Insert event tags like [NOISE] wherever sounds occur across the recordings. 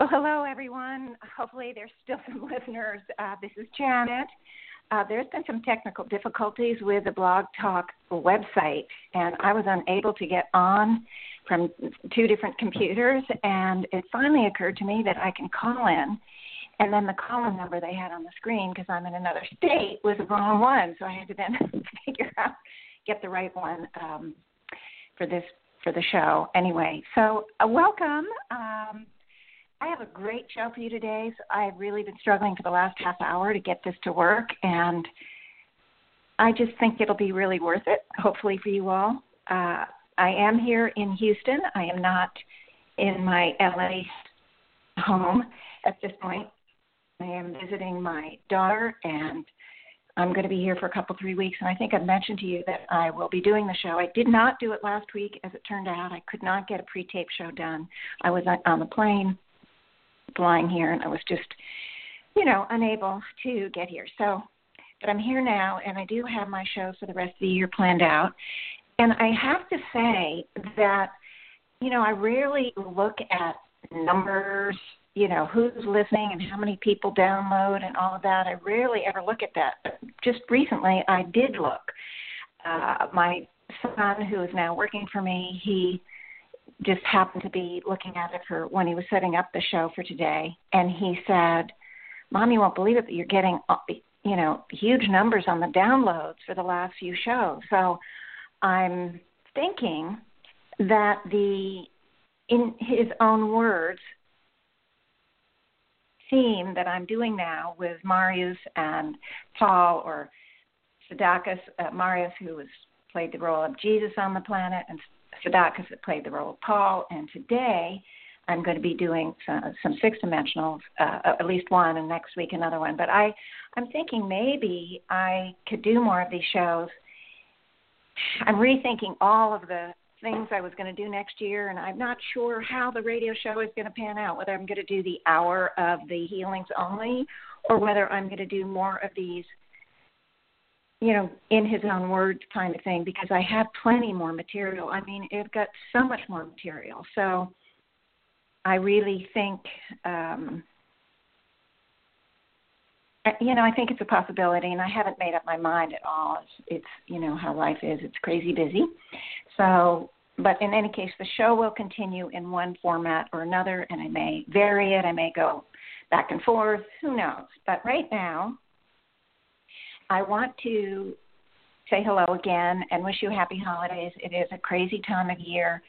Well, hello, everyone. Hopefully, there's still some [LAUGHS] listeners. Uh, this is Janet. Uh, there's been some technical difficulties with the Blog Talk website, and I was unable to get on from two different computers. And it finally occurred to me that I can call in, and then the call-in number they had on the screen, because I'm in another state, was the wrong one. So I had to then [LAUGHS] figure out get the right one um, for this for the show. Anyway, so uh, welcome. Um, I have a great show for you today. So I've really been struggling for the last half hour to get this to work, and I just think it'll be really worth it, hopefully, for you all. Uh, I am here in Houston. I am not in my LA home at this point. I am visiting my daughter, and I'm going to be here for a couple, three weeks. And I think I've mentioned to you that I will be doing the show. I did not do it last week, as it turned out. I could not get a pre tape show done. I was on the plane flying here, and I was just, you know, unable to get here. So, but I'm here now, and I do have my shows for the rest of the year planned out. And I have to say that, you know, I rarely look at numbers, you know, who's listening and how many people download and all of that. I rarely ever look at that. But just recently, I did look. Uh, my son, who is now working for me, he just happened to be looking at it for when he was setting up the show for today, and he said, "Mom, you won't believe it, but you're getting, you know, huge numbers on the downloads for the last few shows." So I'm thinking that the, in his own words, theme that I'm doing now with Marius and Paul or Sadakis, uh, Marius, who has played the role of Jesus on the planet, and Sadakis that played the role of Paul, and today I'm going to be doing some, some six dimensionals, uh, at least one, and next week another one. But I, I'm thinking maybe I could do more of these shows. I'm rethinking all of the things I was going to do next year, and I'm not sure how the radio show is going to pan out. Whether I'm going to do the hour of the healings only, or whether I'm going to do more of these you know, in his own words kind of thing because I have plenty more material. I mean, I've got so much more material. So I really think um you know, I think it's a possibility and I haven't made up my mind at all. It's it's you know how life is. It's crazy busy. So but in any case the show will continue in one format or another and I may vary it, I may go back and forth, who knows. But right now I want to say hello again and wish you happy holidays. It is a crazy time of year,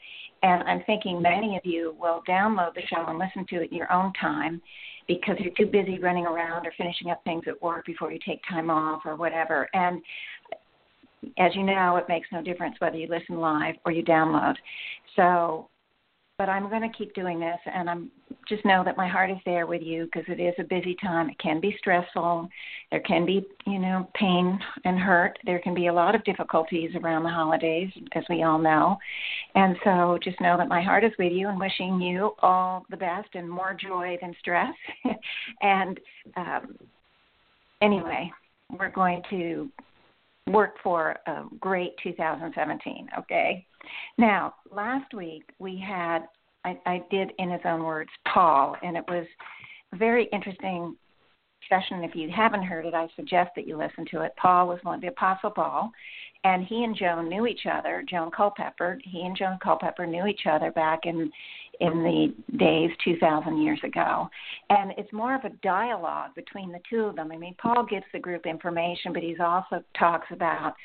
and I'm thinking many of you will download the show and listen to it in your own time because you're too busy running around or finishing up things at work before you take time off or whatever. And as you know, it makes no difference whether you listen live or you download. So but I'm going to keep doing this, and I'm just know that my heart is there with you because it is a busy time. It can be stressful. There can be, you know, pain and hurt. There can be a lot of difficulties around the holidays, as we all know. And so just know that my heart is with you and wishing you all the best and more joy than stress. [LAUGHS] and um, anyway, we're going to work for a great 2017, okay? Now, last week we had, I, I did in his own words, Paul, and it was a very interesting session. If you haven't heard it, I suggest that you listen to it. Paul was one, the Apostle Paul, and he and Joan knew each other. Joan Culpepper, he and Joan Culpepper knew each other back in in the days 2,000 years ago. And it's more of a dialogue between the two of them. I mean, Paul gives the group information, but he also talks about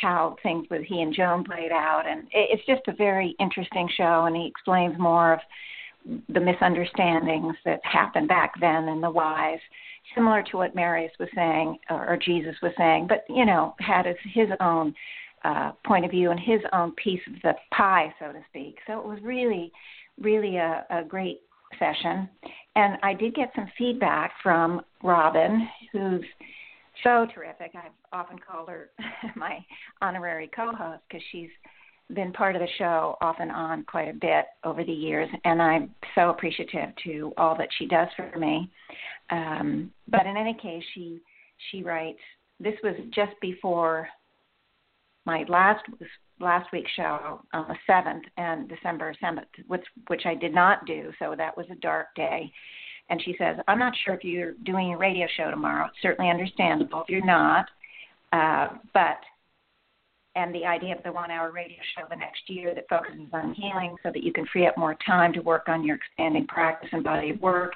how things with he and Joan played out, and it's just a very interesting show. And he explains more of the misunderstandings that happened back then and the whys, similar to what Marius was saying or, Jesus was saying, but you know had his, his own uh, point of view and his own piece of the pie, so to speak. So it was really, really a, a great session, and I did get some feedback from Robin, who's so terrific. I've often called her [LAUGHS] my honorary co-host because she's been part of the show off and on quite a bit over the years, and I'm so appreciative to all that she does for me. Um, but in any case, she she writes. This was just before my last last week's show on the seventh and December seventh, which which I did not do. So that was a dark day. And she says, I'm not sure if you're doing a radio show tomorrow. It's certainly understandable if you're not. Uh, but and the idea of the one hour radio show the next year that focuses on healing so that you can free up more time to work on your expanding practice and body of work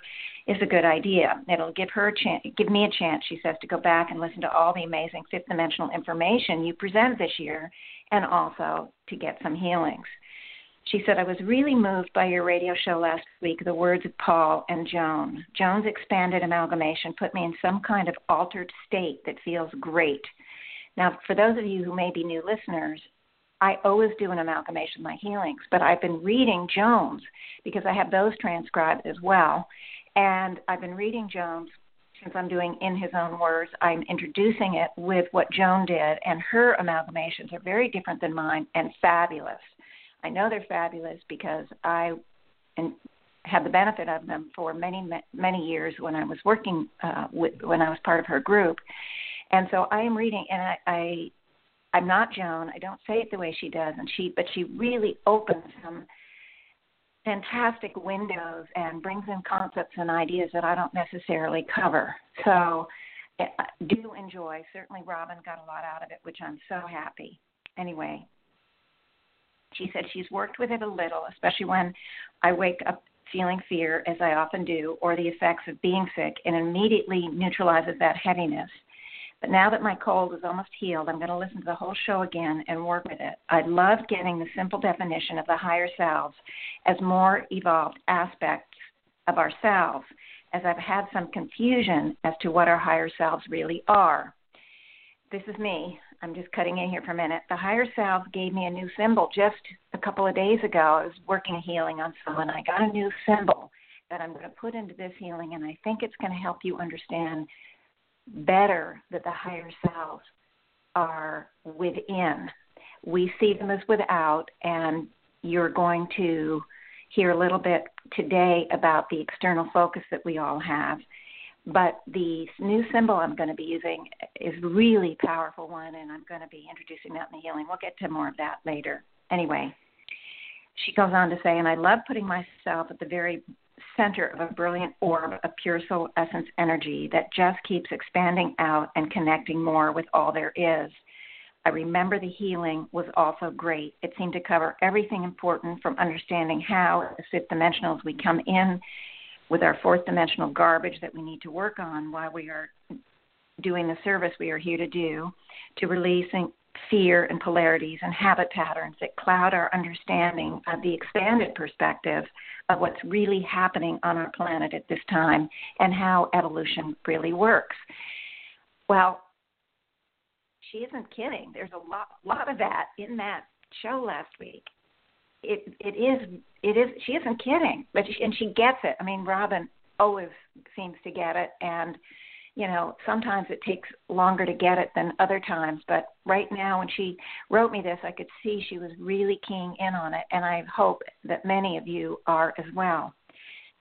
is a good idea. It'll give her a chance, give me a chance, she says, to go back and listen to all the amazing fifth dimensional information you present this year and also to get some healings. She said, I was really moved by your radio show last week, the words of Paul and Joan. Joan's expanded amalgamation put me in some kind of altered state that feels great. Now, for those of you who may be new listeners, I always do an amalgamation of my healings, but I've been reading Joan's because I have those transcribed as well. And I've been reading Joan's since I'm doing in his own words. I'm introducing it with what Joan did, and her amalgamations are very different than mine and fabulous. I know they're fabulous because I had the benefit of them for many many years when I was working uh, with when I was part of her group, and so I am reading, and I, I I'm not Joan. I don't say it the way she does, and she but she really opens some fantastic windows and brings in concepts and ideas that I don't necessarily cover. So I eh, do enjoy. Certainly, Robin got a lot out of it, which I'm so happy. Anyway, she said she's worked with it a little, especially when I wake up feeling fear, as I often do, or the effects of being sick, and immediately neutralizes that heaviness. But now that my cold is almost healed, I'm going to listen to the whole show again and work with it. I love getting the simple definition of the higher selves as more evolved aspects of ourselves, as I've had some confusion as to what our higher selves really are. This is me. I'm just cutting in here for a minute. The higher self gave me a new symbol just a couple of days ago. I was working a healing on someone. I got a new symbol that I'm going to put into this healing, and I think it's going to help you understand better that the higher selves are within. We see them as without, and you're going to hear a little bit today about the external focus that we all have but the new symbol I'm going to be using is really powerful one, and I'm going to be introducing that in the healing. We'll get to more of that later. Anyway, she goes on to say, and I love putting myself at the very center of a brilliant orb of pure soul essence energy that just keeps expanding out and connecting more with all there is. I remember the healing was also great. It seemed to cover everything important from understanding how, as fifth dimensionals, we come in with our fourth dimensional garbage that we need to work on while we are doing the service we are here to do, to releasing fear and polarities and habit patterns that cloud our understanding of the expanded perspective of what's really happening on our planet at this time and how evolution really works. Well, she isn't kidding. There's a lot, lot of that in that show last week it it is it is she isn't kidding, but she, and she gets it. I mean, Robin always seems to get it, and you know sometimes it takes longer to get it than other times. But right now, when she wrote me this, I could see she was really keying in on it, and I hope that many of you are as well.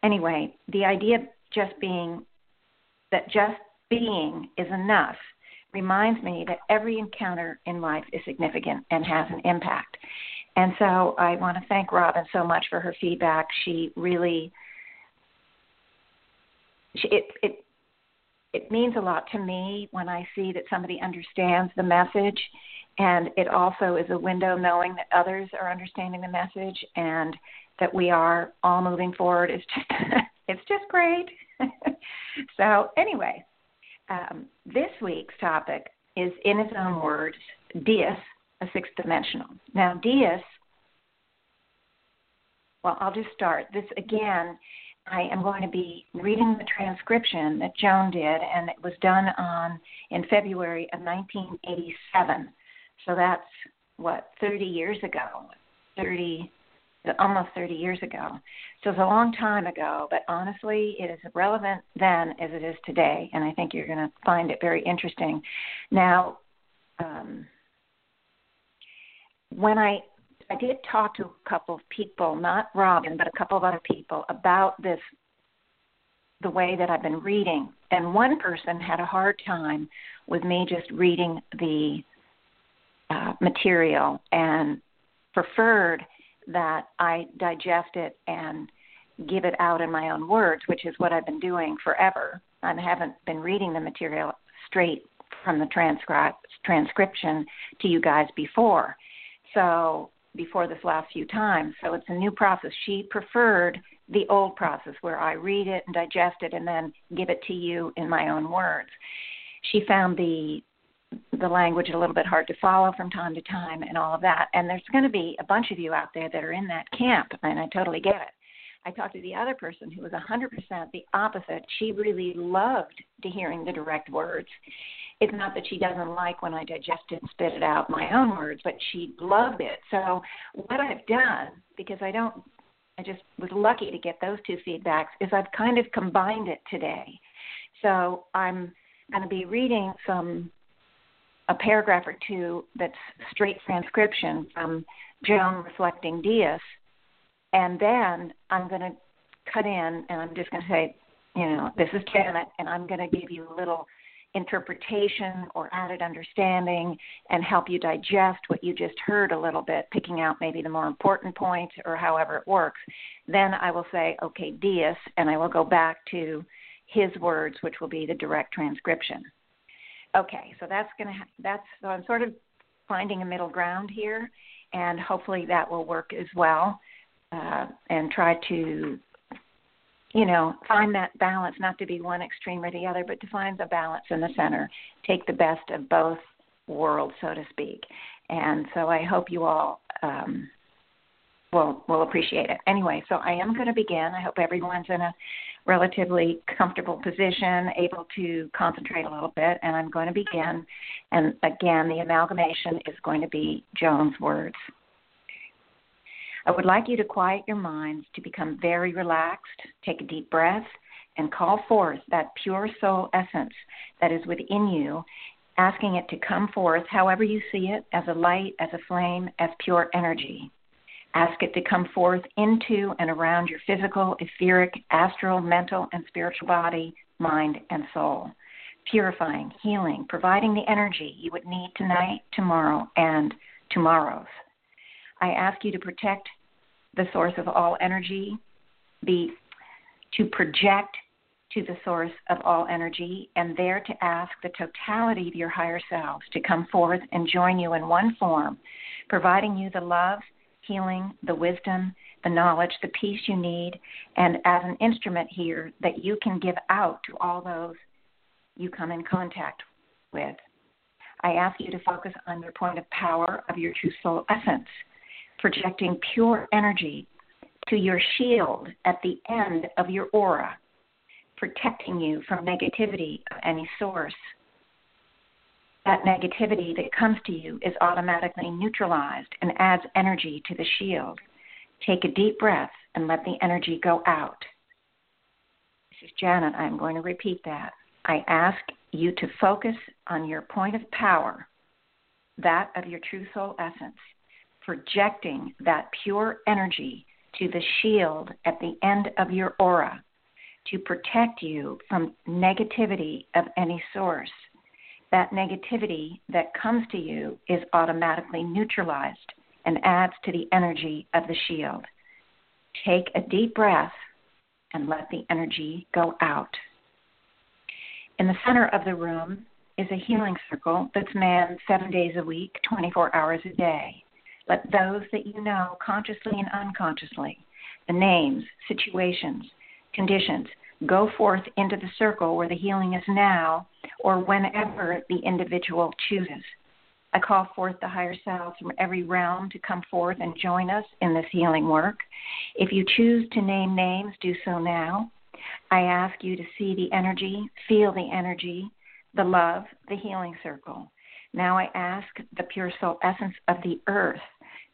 Anyway, the idea of just being that just being is enough reminds me that every encounter in life is significant and has an impact. And so I want to thank Robin so much for her feedback. She really, she, it, it, it means a lot to me when I see that somebody understands the message, and it also is a window knowing that others are understanding the message and that we are all moving forward. It's just [LAUGHS] it's just great. [LAUGHS] so anyway, um, this week's topic is in its own words, Deeus, a sixth dimensional. Now, Deeus. Well, I'll just start. This again I am going to be reading the transcription that Joan did, and it was done on in February of 1987. So that's what 30 years ago, 30, almost 30 years ago. So it's a long time ago, but honestly, it is relevant then as it is today, and I think you're going to find it very interesting. Now, um, when I I did talk to a couple of people, not Robin, but a couple of other people about this, the way that I've been reading. And one person had a hard time with me just reading the uh, material and preferred that I digest it and give it out in my own words, which is what I've been doing forever. I haven't been reading the material straight from the transcri- transcription to you guys before. So before this last few times. So it's a new process. She preferred the old process where I read it and digest it and then give it to you in my own words. She found the the language a little bit hard to follow from time to time and all of that. And there's going to be a bunch of you out there that are in that camp, and I totally get it. I talked to the other person who was 100% the opposite. She really loved to hearing the direct words it's not that she doesn't like when I digest it and spit it out my own words, but she loved it. So what I've done, because I don't, I just was lucky to get those two feedbacks, is I've kind of combined it today. So I'm going to be reading some a paragraph or two that's straight transcription from Joan reflecting Deeus, and then I'm going to cut in and I'm just going to say, you know, this is Janet, and I'm going to give you a little interpretation or added understanding and help you digest what you just heard a little bit, picking out maybe the more important points or however it works. Then I will say, okay, Deeus, and I will go back to his words, which will be the direct transcription. Okay, so that's going to ha- that's so I'm sort of finding a middle ground here, and hopefully that will work as well, uh, and try to you know, find that balance, not to be one extreme or the other, but to find the balance in the center, take the best of both worlds, so to speak. And so I hope you all um, will will appreciate it. Anyway, so I am going to begin. I hope everyone's in a relatively comfortable position, able to concentrate a little bit, and I'm going to begin. And again, the amalgamation is going to be Joan's words. I would like you to quiet your minds to become very relaxed, take a deep breath, and call forth that pure soul essence that is within you, asking it to come forth however you see it as a light, as a flame, as pure energy. Ask it to come forth into and around your physical, etheric, astral, mental, and spiritual body, mind, and soul, purifying, healing, providing the energy you would need tonight, tomorrow, and tomorrows. I ask you to protect the source of all energy, be to project to the source of all energy, and there to ask the totality of your higher selves to come forth and join you in one form, providing you the love, healing, the wisdom, the knowledge, the peace you need, and as an instrument here that you can give out to all those you come in contact with. I ask you to focus on your point of power of your true soul essence projecting pure energy to your shield at the end of your aura, protecting you from negativity of any source. That negativity that comes to you is automatically neutralized and adds energy to the shield. Take a deep breath and let the energy go out. This is Janet. I'm going to repeat that. I ask you to focus on your point of power, that of your true soul essence, projecting that pure energy to the shield at the end of your aura to protect you from negativity of any source. That negativity that comes to you is automatically neutralized and adds to the energy of the shield. Take a deep breath and let the energy go out. In the center of the room is a healing circle that's manned seven days a week, 24 hours a day. Let those that you know, consciously and unconsciously, the names, situations, conditions, go forth into the circle where the healing is now or whenever the individual chooses. I call forth the higher selves from every realm to come forth and join us in this healing work. If you choose to name names, do so now. I ask you to see the energy, feel the energy, the love, the healing circle. Now I ask the pure soul essence of the earth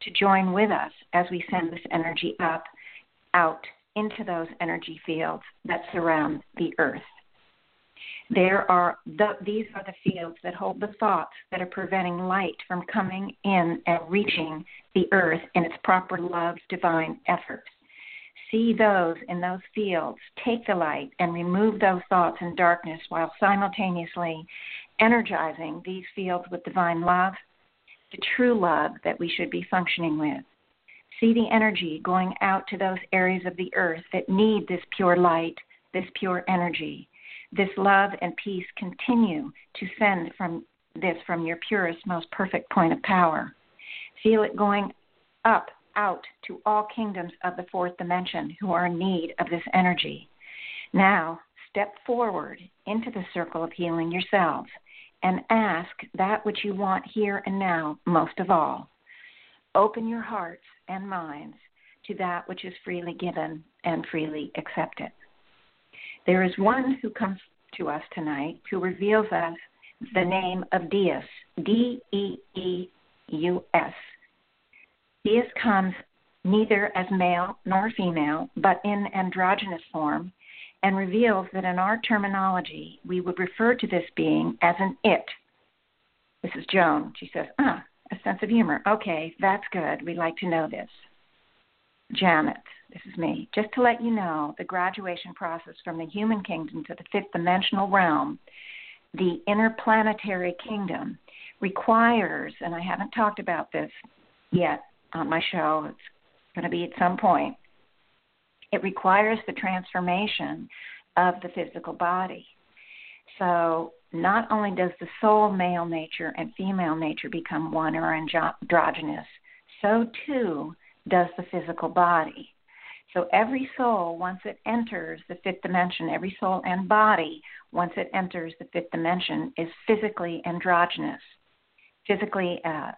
to join with us as we send this energy up, out into those energy fields that surround the earth. There are the, these are the fields that hold the thoughts that are preventing light from coming in and reaching the earth in its proper love divine effort. See those in those fields, take the light and remove those thoughts and darkness while simultaneously energizing these fields with divine love, the true love that we should be functioning with. See the energy going out to those areas of the earth that need this pure light, this pure energy. This love and peace continue to send from this from your purest, most perfect point of power. Feel it going up, out to all kingdoms of the fourth dimension who are in need of this energy. Now, step forward into the circle of healing yourselves and ask that which you want here and now most of all. Open your hearts and minds to that which is freely given and freely accepted. There is one who comes to us tonight who reveals us the name of Deeus, D E E U S. Deeus comes neither as male nor female, but in androgynous form, and reveals that in our terminology we would refer to this being as an it. This is Joan. She says, ah, a sense of humor. Okay, that's good. We'd like to know this. Janet, this is me. Just to let you know, the graduation process from the human kingdom to the fifth dimensional realm, the interplanetary kingdom, requires, and I haven't talked about this yet on my show, it's going to be at some point, it requires the transformation of the physical body. So not only does the soul, male nature, and female nature become one or androgynous, so too does the physical body. So every soul, once it enters the fifth dimension, every soul and body, once it enters the fifth dimension, is physically androgynous, physically uh,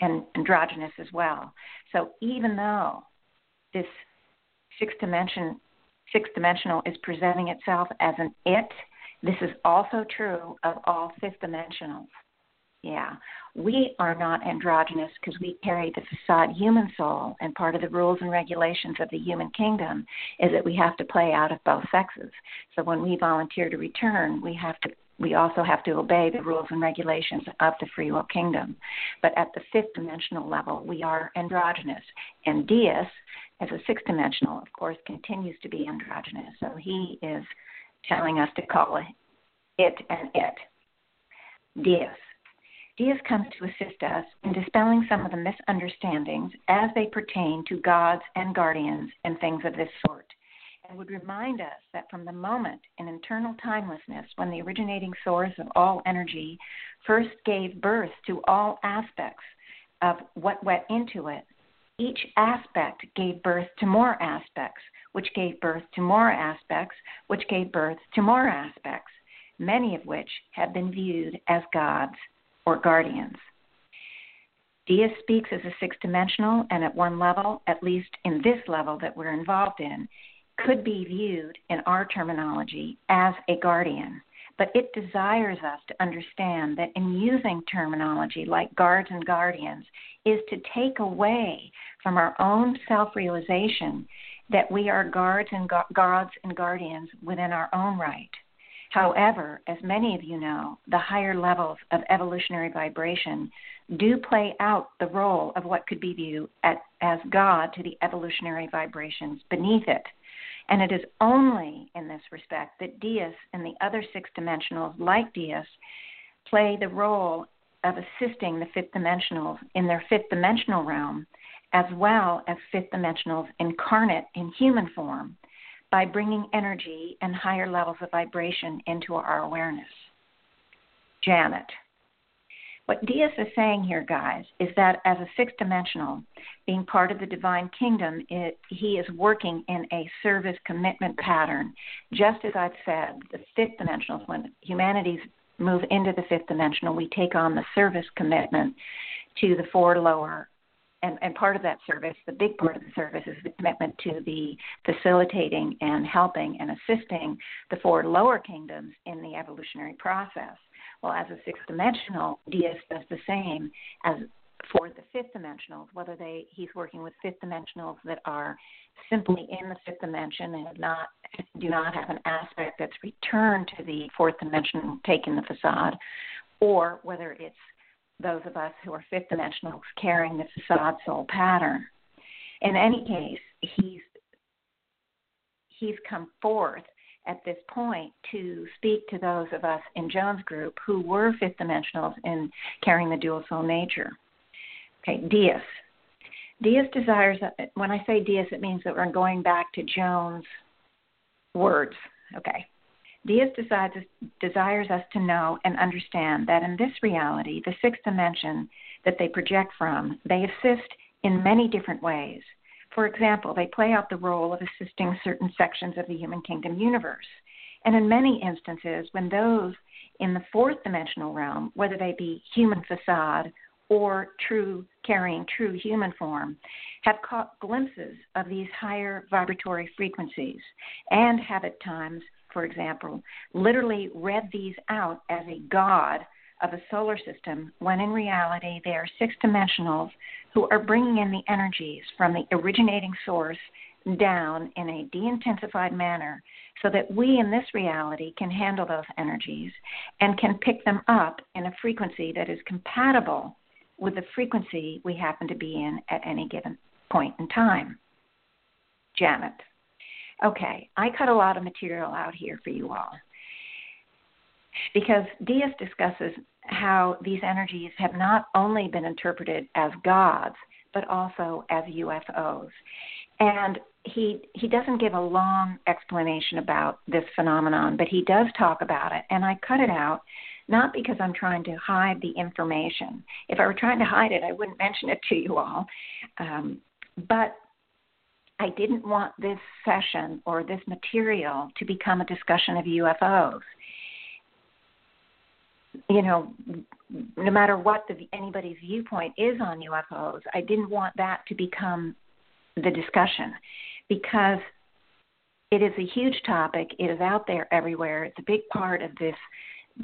and androgynous as well. So even though this sixth dimension, sixth dimensional is presenting itself as an it, this is also true of all fifth dimensionals. Yeah. We are not androgynous because we carry the facade human soul, and part of the rules and regulations of the human kingdom is that we have to play out of both sexes. So when we volunteer to return, we have to we also have to obey the rules and regulations of the free will kingdom. But at the fifth dimensional level, we are androgynous. And Deeus, as a sixth dimensional, of course, continues to be androgynous. So he is telling us to call it and it. Deeus. Deeus comes to assist us in dispelling some of the misunderstandings as they pertain to gods and guardians and things of this sort, and would remind us that from the moment in eternal timelessness when the originating source of all energy first gave birth to all aspects of what went into it, each aspect gave birth to more aspects, which gave birth to more aspects, which gave birth to more aspects, many of which have been viewed as gods or guardians. Deeus speaks as a six dimensional, and at one level, at least in this level that we're involved in, could be viewed in our terminology as a guardian. But it desires us to understand that in using terminology like guards and guardians is to take away from our own self realization that we are guards and gu- gods and guardians within our own right. However, as many of you know, the higher levels of evolutionary vibration do play out the role of what could be viewed at, as God to the evolutionary vibrations beneath it. And it is only in this respect that Deeus and the other six dimensionals, like Deeus, play the role of assisting the fifth dimensionals in their fifth dimensional realm, as well as fifth dimensionals incarnate in human form by bringing energy and higher levels of vibration into our awareness. Janet. What Deeus is saying here, guys, is that as a sixth dimensional, being part of the divine kingdom, it, he is working in a service commitment pattern. Just as I've said, the fifth dimensional, when humanities move into the fifth dimensional, we take on the service commitment to the four lower and, and part of that service, the big part of the service is the commitment to the facilitating and helping and assisting the four lower kingdoms in the evolutionary process. Well, as a sixth dimensional, Deeus does the same as for the fifth dimensionals, whether they he's working with fifth dimensionals that are simply in the fifth dimension and not do not have an aspect that's returned to the fourth dimension, taking the facade, or whether it's those of us who are fifth dimensionals carrying the facade soul pattern. In any case, he's he's come forth at this point to speak to those of us in Joan's group who were fifth dimensionals in carrying the dual soul nature. Okay, Deeus. Deeus desires, when I say Deeus, it means that we're going back to Joan's words. Okay. Deeus decides, desires us to know and understand that in this reality, the sixth dimension that they project from, they assist in many different ways. For example, they play out the role of assisting certain sections of the human kingdom universe. And in many instances, when those in the fourth dimensional realm, whether they be human facade or true carrying true human form, have caught glimpses of these higher vibratory frequencies and have at times for example, literally read these out as a god of a solar system when in reality they are six dimensionals who are bringing in the energies from the originating source down in a de intensified manner so that we in this reality can handle those energies and can pick them up in a frequency that is compatible with the frequency we happen to be in at any given point in time. Janet. Okay, I cut a lot of material out here for you all because Deeus discusses how these energies have not only been interpreted as gods, but also as UFOs. And he he doesn't give a long explanation about this phenomenon, but he does talk about it, and I cut it out not because I'm trying to hide the information. If I were trying to hide it, I wouldn't mention it to you all. Um, but I didn't want this session or this material to become a discussion of UFOs. You know, no matter what the, anybody's viewpoint is on UFOs, I didn't want that to become the discussion because it is a huge topic. It is out there everywhere. It's a big part of this,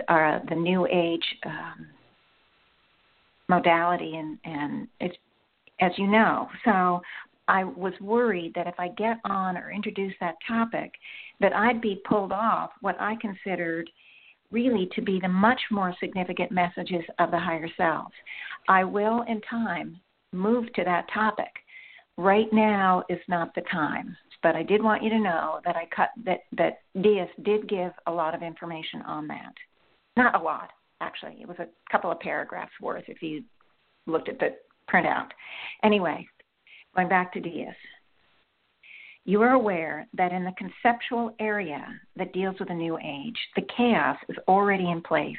uh, the new age um, modality, and and it's as you know. So I was worried that if I get on or introduce that topic, that I'd be pulled off what I considered really to be the much more significant messages of the higher selves. I will, in time, move to that topic. Right now is not the time, but I did want you to know that I cut that that Deeus did give a lot of information on that. Not a lot, actually. It was a couple of paragraphs worth if you looked at the printout. Anyway, Going back to Deeus. You are aware that in the conceptual area that deals with the new age, the chaos is already in place,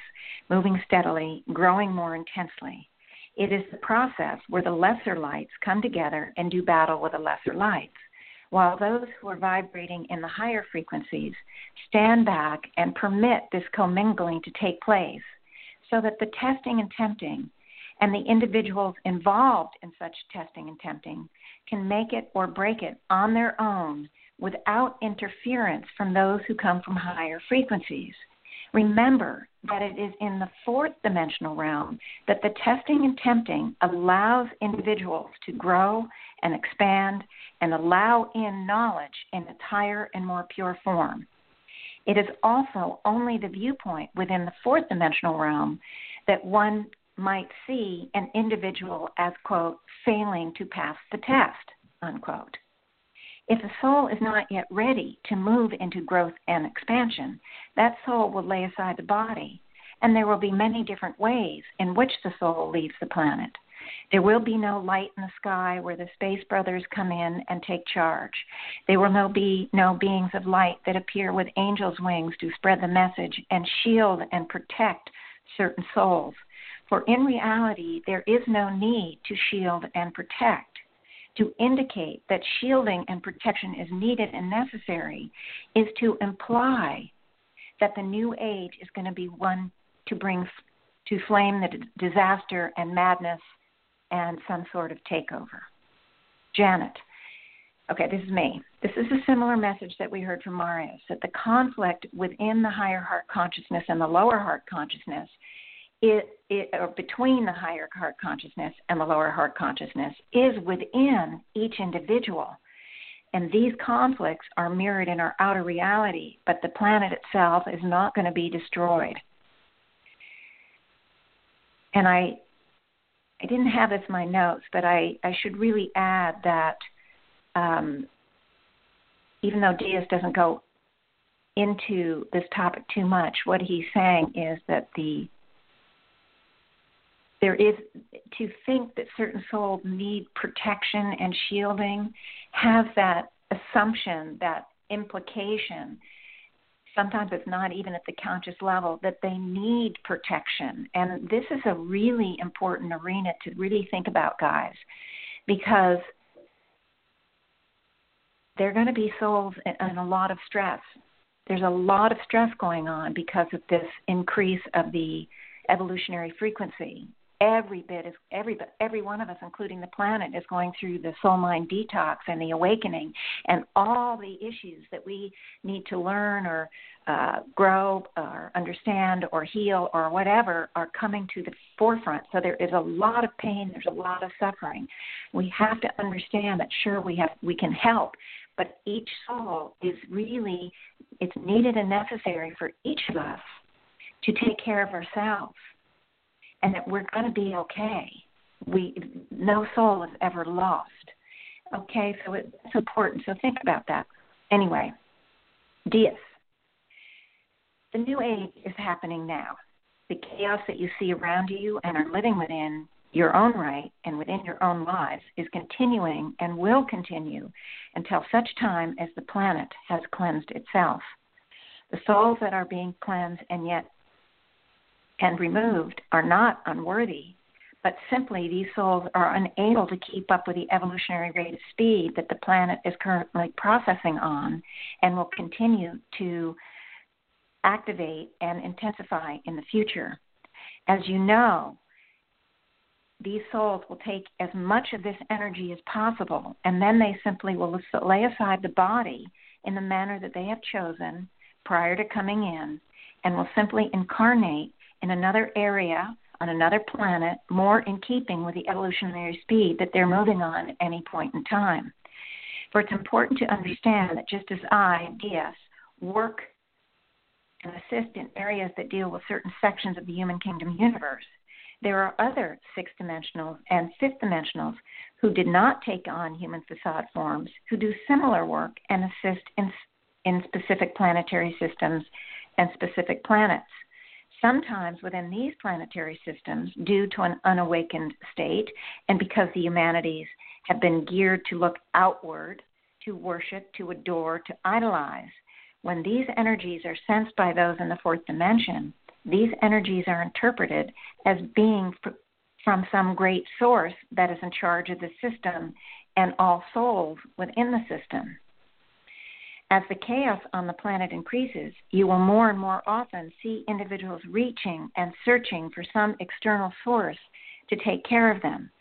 moving steadily, growing more intensely. It is the process where the lesser lights come together and do battle with the lesser lights, while those who are vibrating in the higher frequencies stand back and permit this commingling to take place so that the testing and tempting and the individuals involved in such testing and tempting can make it or break it on their own without interference from those who come from higher frequencies. Remember that it is in the fourth dimensional realm that the testing and tempting allows individuals to grow and expand and allow in knowledge in its higher and more pure form. It is also only the viewpoint within the fourth dimensional realm that one might see an individual as, quote, failing to pass the test, unquote. If the soul is not yet ready to move into growth and expansion, that soul will lay aside the body, and there will be many different ways in which the soul leaves the planet. There will be no light in the sky where the space brothers come in and take charge. There will no be no beings of light that appear with angels' wings to spread the message and shield and protect certain souls. For in reality, there is no need to shield and protect. To indicate that shielding and protection is needed and necessary is to imply that the new age is going to be one to bring to flame the disaster and madness and some sort of takeover. Janet. Okay, this is me. This is a similar message that we heard from Marius that the conflict within the higher heart consciousness and the lower heart consciousness, it, it, or between the higher heart consciousness and the lower heart consciousness, is within each individual. And these conflicts are mirrored in our outer reality, but the planet itself is not going to be destroyed. And I I didn't have this in my notes, but I, I should really add that um, even though Deeus doesn't go into this topic too much, what he's saying is that the there is to think that certain souls need protection and shielding has that assumption, that implication sometimes it's not even at the conscious level that they need protection. And this is a really important arena to really think about guys because they're going to be souls in a lot of stress. There's a lot of stress going on because of this increase of the evolutionary frequency every bit is every every one of us including the planet is going through the soul mind detox and the awakening and all the issues that we need to learn or uh, grow or understand or heal or whatever are coming to the forefront. So there is a lot of pain there's a lot of suffering. We have to understand that sure we have we can help but each soul is really it's needed and necessary for each of us to take care of ourselves and that we're going to be okay. We no soul is ever lost. Okay, so it's important. So think about that. Anyway, Deeus. The new age is happening now. The chaos that you see around you and are living within your own right and within your own lives is continuing and will continue until such time as the planet has cleansed itself. The souls that are being cleansed and yet and removed are not unworthy, but simply these souls are unable to keep up with the evolutionary rate of speed that the planet is currently processing on and will continue to activate and intensify in the future. As you know, these souls will take as much of this energy as possible, and then they simply will lay aside the body in the manner that they have chosen prior to coming in and will simply incarnate in another area on another planet more in keeping with the evolutionary speed that they're moving on at any point in time. For it's important to understand that just as I, Deeus, work and assist in areas that deal with certain sections of the human kingdom universe, there are other six dimensionals and fifth dimensionals who did not take on human facade forms who do similar work and assist in, in specific planetary systems and specific planets sometimes within these planetary systems due to an unawakened state and because the humanities have been geared to look outward, to worship, to adore, to idolize. When these energies are sensed by those in the fourth dimension, these energies are interpreted as being from some great source that is in charge of the system and all souls within the system. As the chaos on the planet increases, you will more and more often see individuals reaching and searching for some external source to take care of them.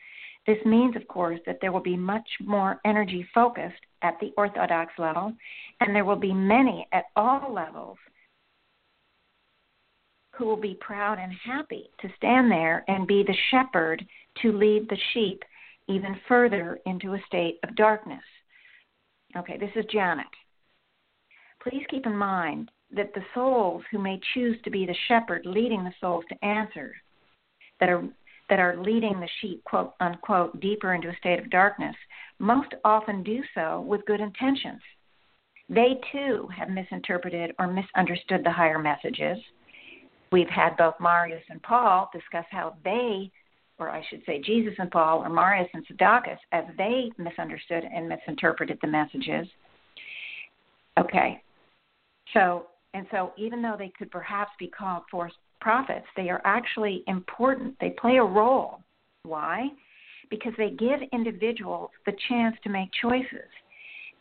This means, of course, that there will be much more energy focused at the orthodox level, and there will be many at all levels who will be proud and happy to stand there and be the shepherd to lead the sheep even further into a state of darkness. Okay, this is Janet please keep in mind that the souls who may choose to be the shepherd leading the souls to answer that are that are leading the sheep quote unquote deeper into a state of darkness most often do so with good intentions they too have misinterpreted or misunderstood the higher messages we've had both marius and paul discuss how they or I should say Jesus and Paul, or Marius and Sadducus, as they misunderstood and misinterpreted the messages. Okay, so and so even though they could perhaps be called false prophets, they are actually important. They play a role. Why? Because they give individuals the chance to make choices,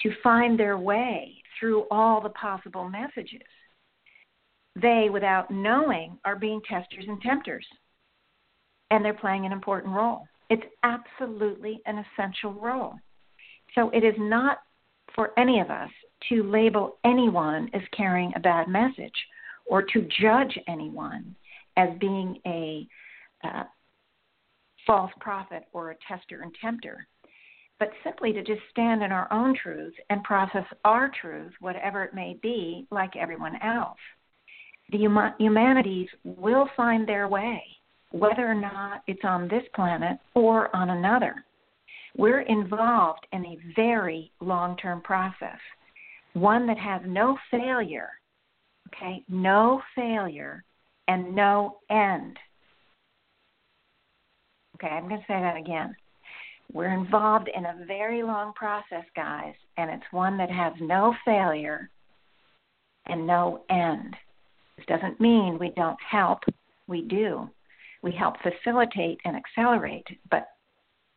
to find their way through all the possible messages. They, without knowing, are being testers and tempters, and they're playing an important role. It's absolutely an essential role. So it is not for any of us to label anyone as carrying a bad message or to judge anyone as being a uh, false prophet or a tester and tempter, but simply to just stand in our own truth and process our truth, whatever it may be, like everyone else. The hum- humanities will find their way, whether or not it's on this planet or on another. We're involved in a very long term process, one that has no failure Okay, no failure and no end. Okay, I'm going to say that again. We're involved in a very long process, guys, and it's one that has no failure and no end. This doesn't mean we don't help, we do. We help facilitate and accelerate, but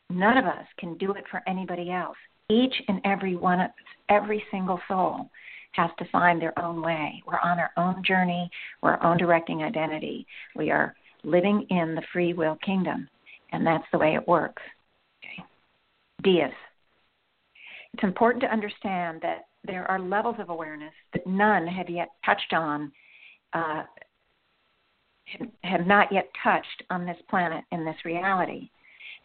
none of us can do it for anybody else. Each and every one of every single soul has to find their own way. We're on our own journey, we're our own directing identity. We are living in the free will kingdom, and that's the way it works. Okay. It's important to understand that there are levels of awareness that none have yet touched on, uh, have not yet touched on this planet in this reality.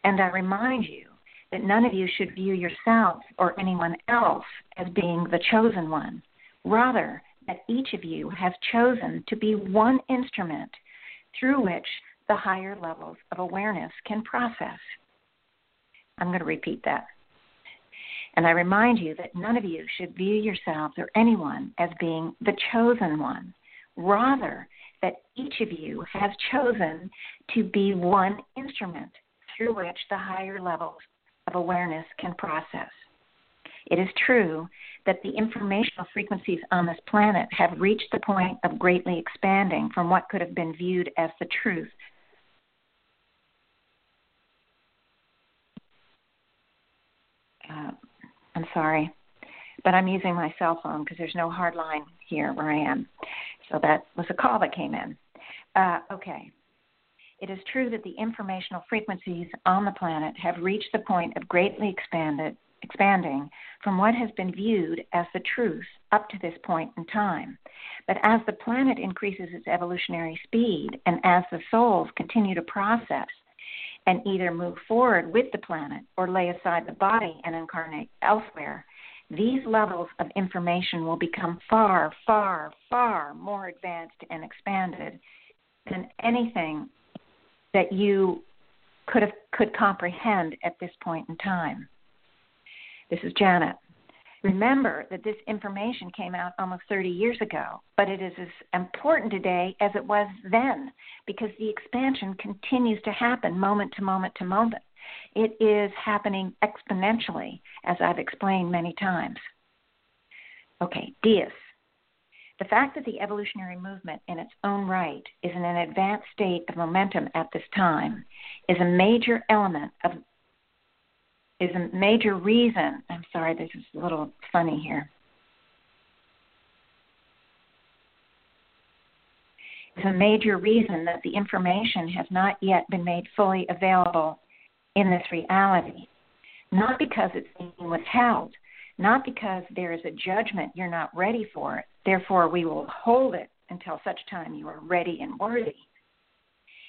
And I remind you that none of you should view yourself or anyone else as being the chosen one. Rather, that each of you has chosen to be one instrument through which the higher levels of awareness can process. I'm going to repeat that. And I remind you that none of you should view yourselves or anyone as being the chosen one. Rather, that each of you has chosen to be one instrument through which the higher levels of awareness can process. It is true that the informational frequencies on this planet have reached the point of greatly expanding from what could have been viewed as the truth. Uh, I'm sorry, but I'm using my cell phone because there's no hard line here where I am. So that was a call that came in. Uh, okay. It is true that the informational frequencies on the planet have reached the point of greatly expanded expanding from what has been viewed as the truth up to this point in time. But as the planet increases its evolutionary speed and as the souls continue to process and either move forward with the planet or lay aside the body and incarnate elsewhere, these levels of information will become far, far, far more advanced and expanded than anything that you could have could comprehend at this point in time. This is Janet. Remember that this information came out almost 30 years ago, but it is as important today as it was then because the expansion continues to happen moment to moment to moment. It is happening exponentially, as I've explained many times. Okay, Deeus. The fact that the evolutionary movement in its own right is in an advanced state of momentum at this time is a major element of is a major reason. I'm sorry, this is a little funny here. Is a major reason that the information has not yet been made fully available in this reality. Not because it's being withheld, not because there is a judgment you're not ready for it, therefore we will hold it until such time you are ready and worthy.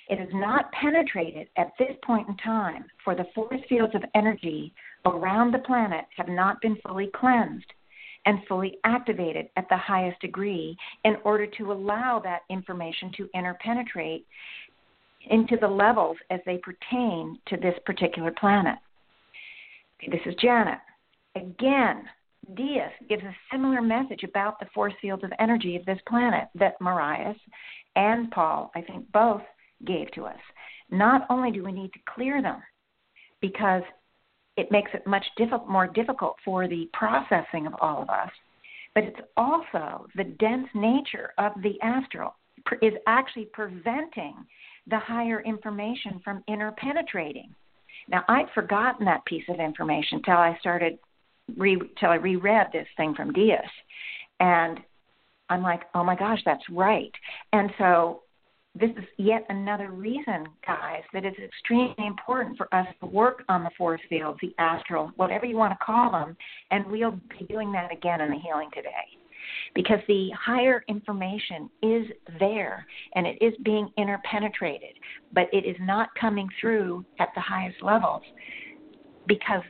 It is not penetrated at this point in time, for the force fields of energy around the planet have not been fully cleansed and fully activated at the highest degree in order to allow that information to interpenetrate into the levels as they pertain to this particular planet. Okay, this is Janet. Again, Deeus gives a similar message about the force fields of energy of this planet that Marius and Paul, I think both, gave to us. not only do we need to clear them because it makes it much diff- more difficult for the processing of all of us, but it's also the dense nature of the astral is actually preventing the higher information from interpenetrating. Now, I'd forgotten that piece of information till I started re till I reread this thing from Deeus, and I'm like, oh my gosh, that's right. And so this is yet another reason, guys, that it's extremely important for us to work on the force fields, the astral, whatever you want to call them, and we'll be doing that again in the healing today. Because the higher information is there and it is being interpenetrated, but it is not coming through at the highest levels because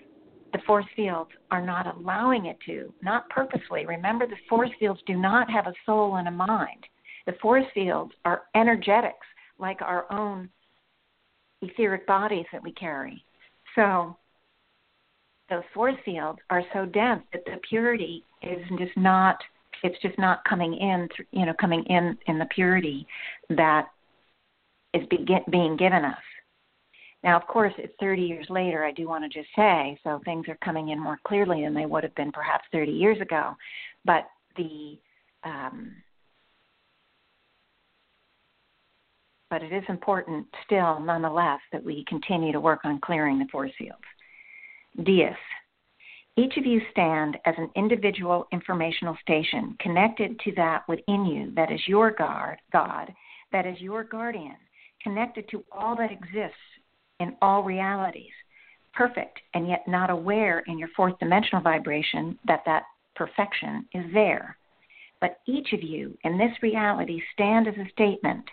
the force fields are not allowing it to, not purposely. Remember, the force fields do not have a soul and a mind the force fields are energetics, like our own etheric bodies that we carry. So those force fields are so dense that the purity is just not it's just not coming in you know coming in in the purity that is being given us now of course it's 30 years later i do want to just say so things are coming in more clearly than they would have been perhaps 30 years ago but the um, but it is important still, nonetheless, that we continue to work on clearing the force fields. Deeus. Each of you stand as an individual informational station connected to that within you that is your guard, God, that is your guardian, connected to all that exists in all realities, perfect and yet not aware in your fourth dimensional vibration that that perfection is there. But each of you in this reality stand as a statement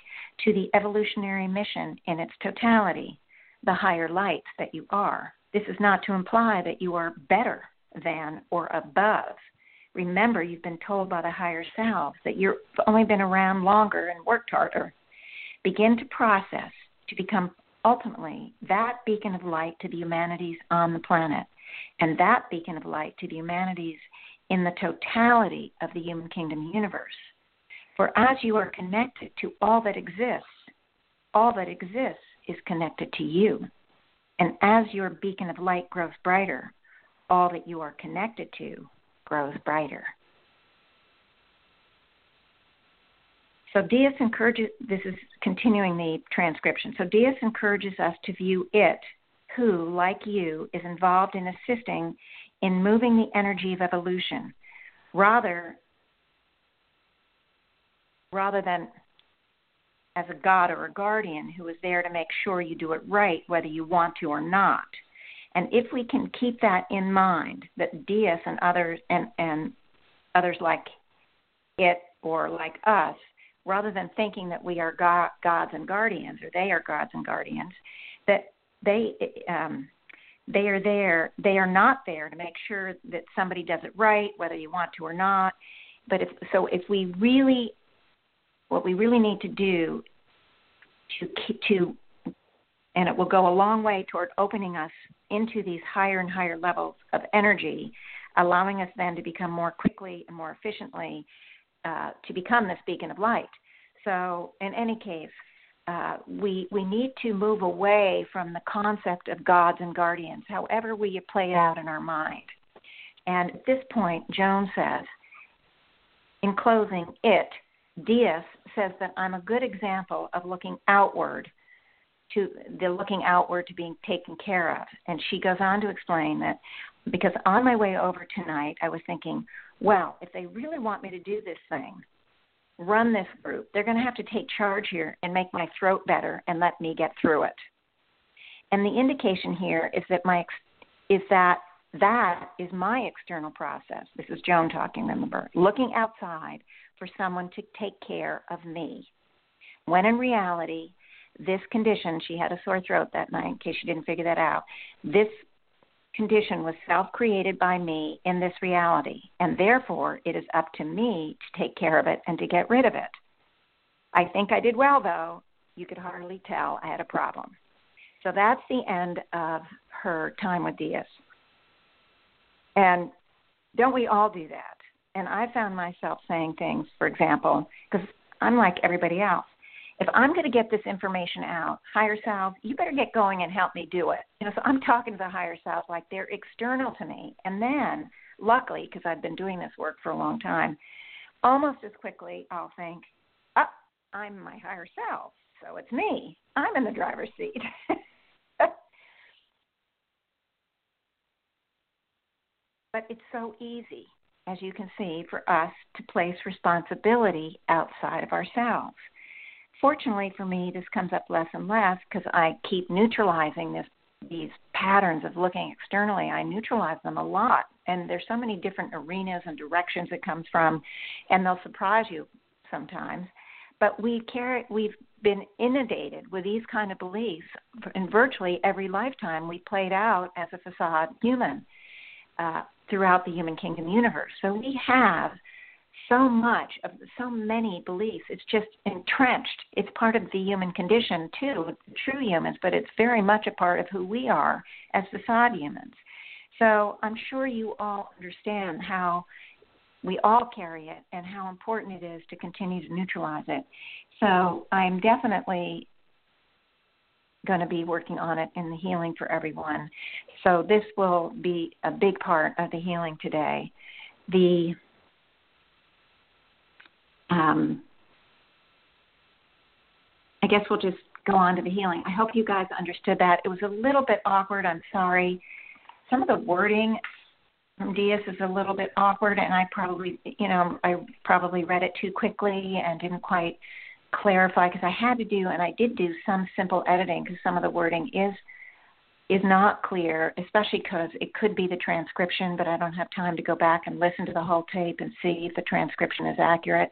to the evolutionary mission in its totality, the higher lights that you are. This is not to imply that you are better than or above. Remember, you've been told by the higher selves that you've only been around longer and worked harder. Begin to process to become ultimately that beacon of light to the humanities on the planet and that beacon of light to the humanities in the totality of the human kingdom universe. For as you are connected to all that exists, all that exists is connected to you. And as your beacon of light grows brighter, all that you are connected to grows brighter. So Deeus encourages, this is continuing the transcription. So Deeus encourages us to view it, who, like you, is involved in assisting in moving the energy of evolution, rather rather than as a god or a guardian who is there to make sure you do it right, whether you want to or not. And if we can keep that in mind, that Deeus and others and, and others like it or like us, rather than thinking that we are God, gods and guardians or they are gods and guardians, that they um, they are there. They are not there to make sure that somebody does it right, whether you want to or not. But if so, if we really what we really need to do to to and it will go a long way toward opening us into these higher and higher levels of energy, allowing us then to become more quickly and more efficiently uh, to become this beacon of light. So, in any case, uh, we we need to move away from the concept of gods and guardians, however we play it out in our mind. And at this point, Joan says, in closing, it Deeus says that I'm a good example of looking outward to the looking outward to being taken care of. And she goes on to explain that because on my way over tonight, I was thinking, well, if they really want me to do this thing, run this group, they're going to have to take charge here and make my throat better and let me get through it. And the indication here is that my is that that is my external process. This is Joan talking, remember, looking outside for someone to take care of me. When in reality, this condition, she had a sore throat that night, in case you didn't figure that out. This condition was self created by me in this reality, and therefore it is up to me to take care of it and to get rid of it. I think I did well, though. You could hardly tell I had a problem. So that's the end of her time with Deeus. And don't we all do that? and I found myself saying things, for example, because I'm like everybody else. If I'm going to get this information out, higher self, you better get going and help me do it. You know, so I'm talking to the higher self like they're external to me. And then, luckily, because I've been doing this work for a long time, almost as quickly I'll think, oh, I'm my higher self. So it's me. I'm in the driver's seat. [LAUGHS] but it's so easy, as you can see, for us to place responsibility outside of ourselves. Fortunately for me, this comes up less and less because I keep neutralizing this these patterns of looking externally. I neutralize them a lot, and there's so many different arenas and directions it comes from, and they'll surprise you sometimes. But we carry, we've been inundated with these kind of beliefs in virtually every lifetime we played out as a facade human uh, throughout the human kingdom universe. So we have so much of so many beliefs. It's just entrenched. It's part of the human condition too, true humans, but it's very much a part of who we are as facade humans. So I'm sure you all understand how we all carry it and how important it is to continue to neutralize it. So I'm definitely going to be working on it in the healing for everyone. So this will be a big part of the healing today. The um, I guess we'll just go on to the healing. I hope you guys understood that. It was a little bit awkward. I'm sorry. Some of the wording from Deeus is a little bit awkward, and I probably, you know, I probably read it too quickly and didn't quite clarify because I had to do, and I did do some simple editing because some of the wording is is not clear, especially because it could be the transcription, but I don't have time to go back and listen to the whole tape and see if the transcription is accurate,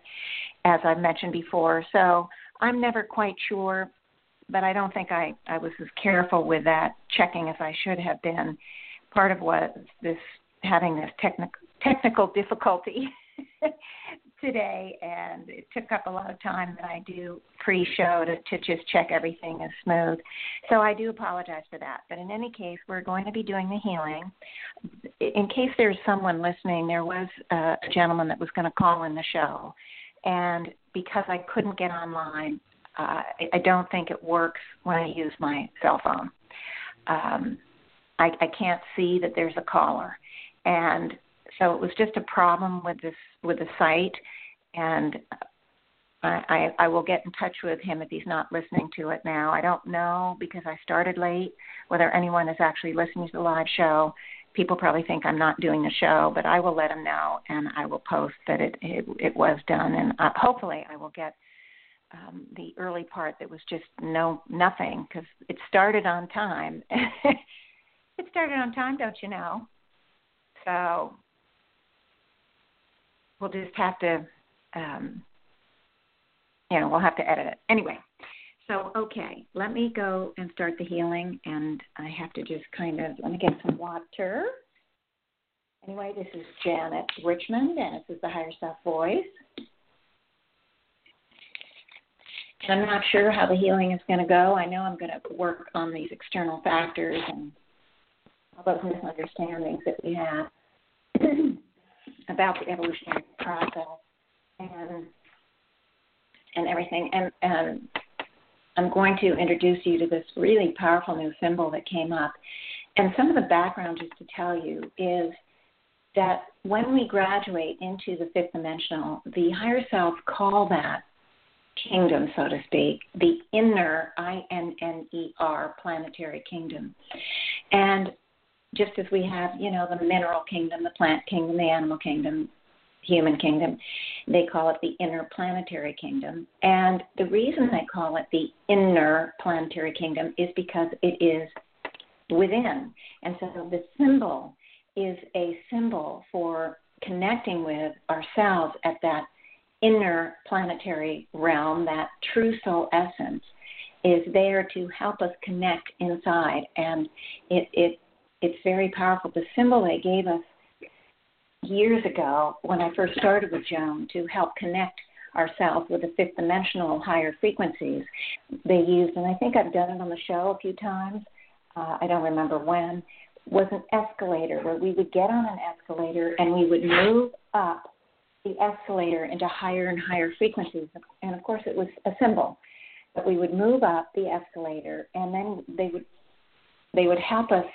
as I've mentioned before. So I'm never quite sure, but I don't think I, I was as careful with that checking as I should have been. Part of what this having this technical technical difficulty [LAUGHS] today, and it took up a lot of time that I do pre-show to, to just check everything is smooth. So I do apologize for that. But in any case, we're going to be doing the healing. In case there's someone listening, there was a gentleman that was going to call in the show, and because I couldn't get online, uh, I don't think it works when I use my cell phone. Um, I, I can't see that there's a caller, and so it was just a problem with this with the site, and I, I will get in touch with him if he's not listening to it now. I don't know because I started late whether anyone is actually listening to the live show. People probably think I'm not doing the show, but I will let him know and I will post that it it, it was done, and uh, hopefully I will get um, the early part that was just no nothing because it started on time. [LAUGHS] it started on time, don't you know? So we'll just have to, um, you know, we'll have to edit it. Anyway, so okay, let me go and start the healing, and I have to just kind of let me get some water. Anyway, this is Janet Richmond, and this is the Higher Self Voice. I'm not sure how the healing is going to go. I know I'm going to work on these external factors and all those misunderstandings that we have. [CLEARS THROAT] about the evolutionary process and and everything. And, I'm going to introduce you to this really powerful new symbol that came up. And some of the background, just to tell you, is that when we graduate into the fifth dimensional, the higher self call that kingdom, so to speak, the inner I N N E R planetary kingdom. And just as we have, you know, the mineral kingdom, the plant kingdom, the animal kingdom, human kingdom, they call it the inner planetary kingdom. And the reason they call it the inner planetary kingdom is because it is within. And so the symbol is a symbol for connecting with ourselves at that inner planetary realm, that true soul essence is there to help us connect inside and it, it it's very powerful. The symbol they gave us years ago when I first started with Joan to help connect ourselves with the fifth dimensional higher frequencies they used, and I think I've done it on the show a few times. Uh, I don't remember when. Was an escalator where we would get on an escalator and we would move up the escalator into higher and higher frequencies. And of course, it was a symbol. But we would move up the escalator, and then they would they would help us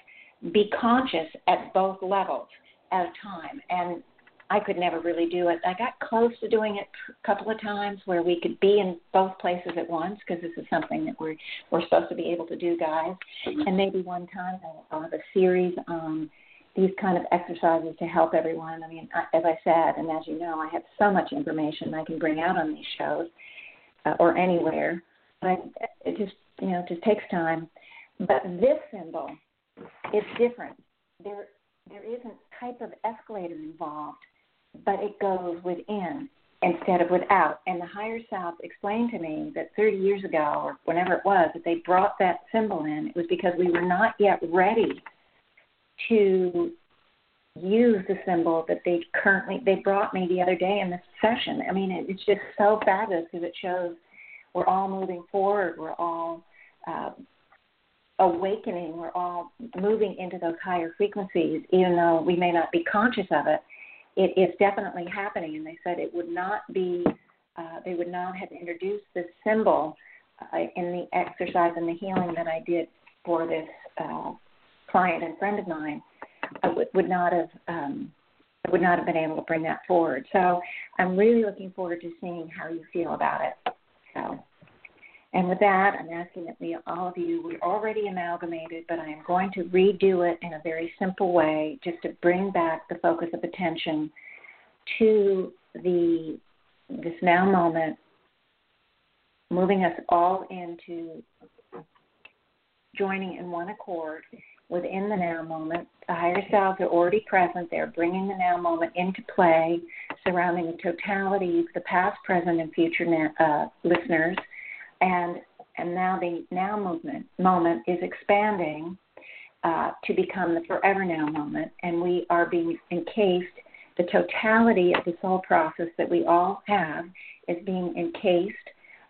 be conscious at both levels at a time. And I could never really do it. I got close to doing it a couple of times where we could be in both places at once because this is something that we're we're supposed to be able to do, guys. And maybe one time I'll have a series on these kind of exercises to help everyone. I mean, as I said, and as you know, I have so much information I can bring out on these shows uh, or anywhere. But it just you know it just takes time. But this symbol is different. There there is a type of escalator involved but it goes within instead of without. And the higher self explained to me that 30 years ago, or whenever it was, that they brought that symbol in. It was because we were not yet ready to use the symbol that they currently they brought me the other day in this session. I mean, it, it's just so fabulous because it shows we're all moving forward. We're all uh, awakening. We're all moving into those higher frequencies, even though we may not be conscious of it it is definitely happening. And they said it would not be, uh, they would not have introduced this symbol uh, in the exercise and the healing that I did for this uh, client and friend of mine. I would, would not have. Um, I would not have been able to bring that forward. So I'm really looking forward to seeing how you feel about it. So and with that, I'm asking that we, all of you, we're already amalgamated, but I am going to redo it in a very simple way just to bring back the focus of attention to the this now moment, moving us all into joining in one accord within the now moment. The higher selves are already present. They're bringing the now moment into play, surrounding the totality the past, present, and future uh, listeners and and now the now movement moment is expanding uh, to become the forever now moment, and we are being encased. The totality of the soul process that we all have is being encased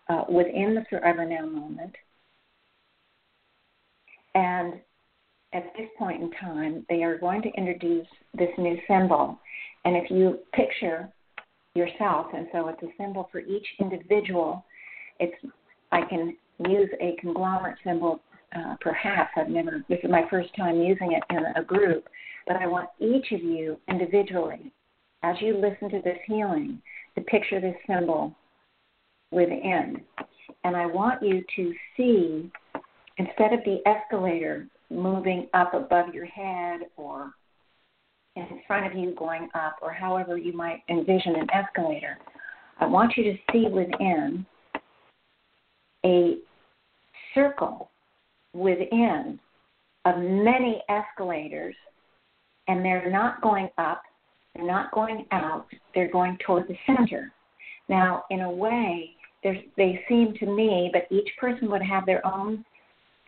uh, within the forever now moment. And at this point in time, they are going to introduce this new symbol. And if you picture yourself, and so it's a symbol for each individual, it's I can use a conglomerate symbol. Uh, perhaps I've never. This is my first time using it in a group, but I want each of you individually, as you listen to this healing, to picture this symbol within, and I want you to see instead of the escalator moving up above your head or in front of you going up, or however you might envision an escalator. I want you to see within a circle within of many escalators, and they're not going up, they're not going out, they're going toward the center. Now, in a way, they seem to me, but each person would have their own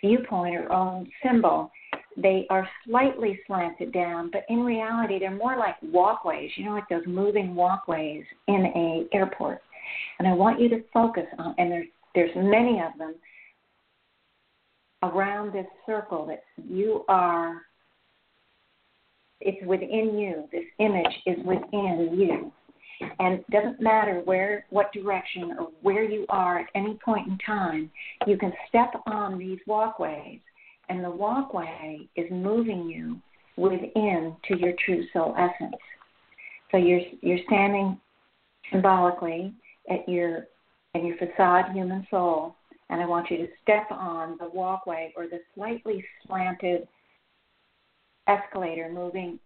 viewpoint or own symbol. They are slightly slanted down, but in reality, they're more like walkways. You know, like those moving walkways in a airport. And I want you to focus on, and there's there's many of them around this circle that you are it's within you. This image is within you. And it doesn't matter where what direction or where you are at any point in time you can step on these walkways and the walkway is moving you within to your true soul essence. So you're you're standing symbolically at your and your facade human soul, and I want you to step on the walkway or the slightly slanted escalator moving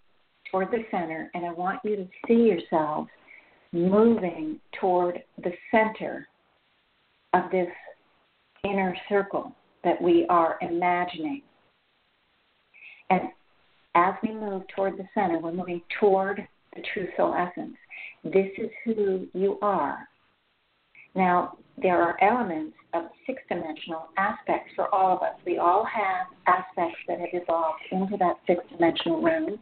toward the center, and I want you to see yourselves moving toward the center of this inner circle that we are imagining. And as we move toward the center, we're moving toward the true soul essence. This is who you are. Now, there are elements of six dimensional aspects for all of us. We all have aspects that have evolved into that six dimensional realm.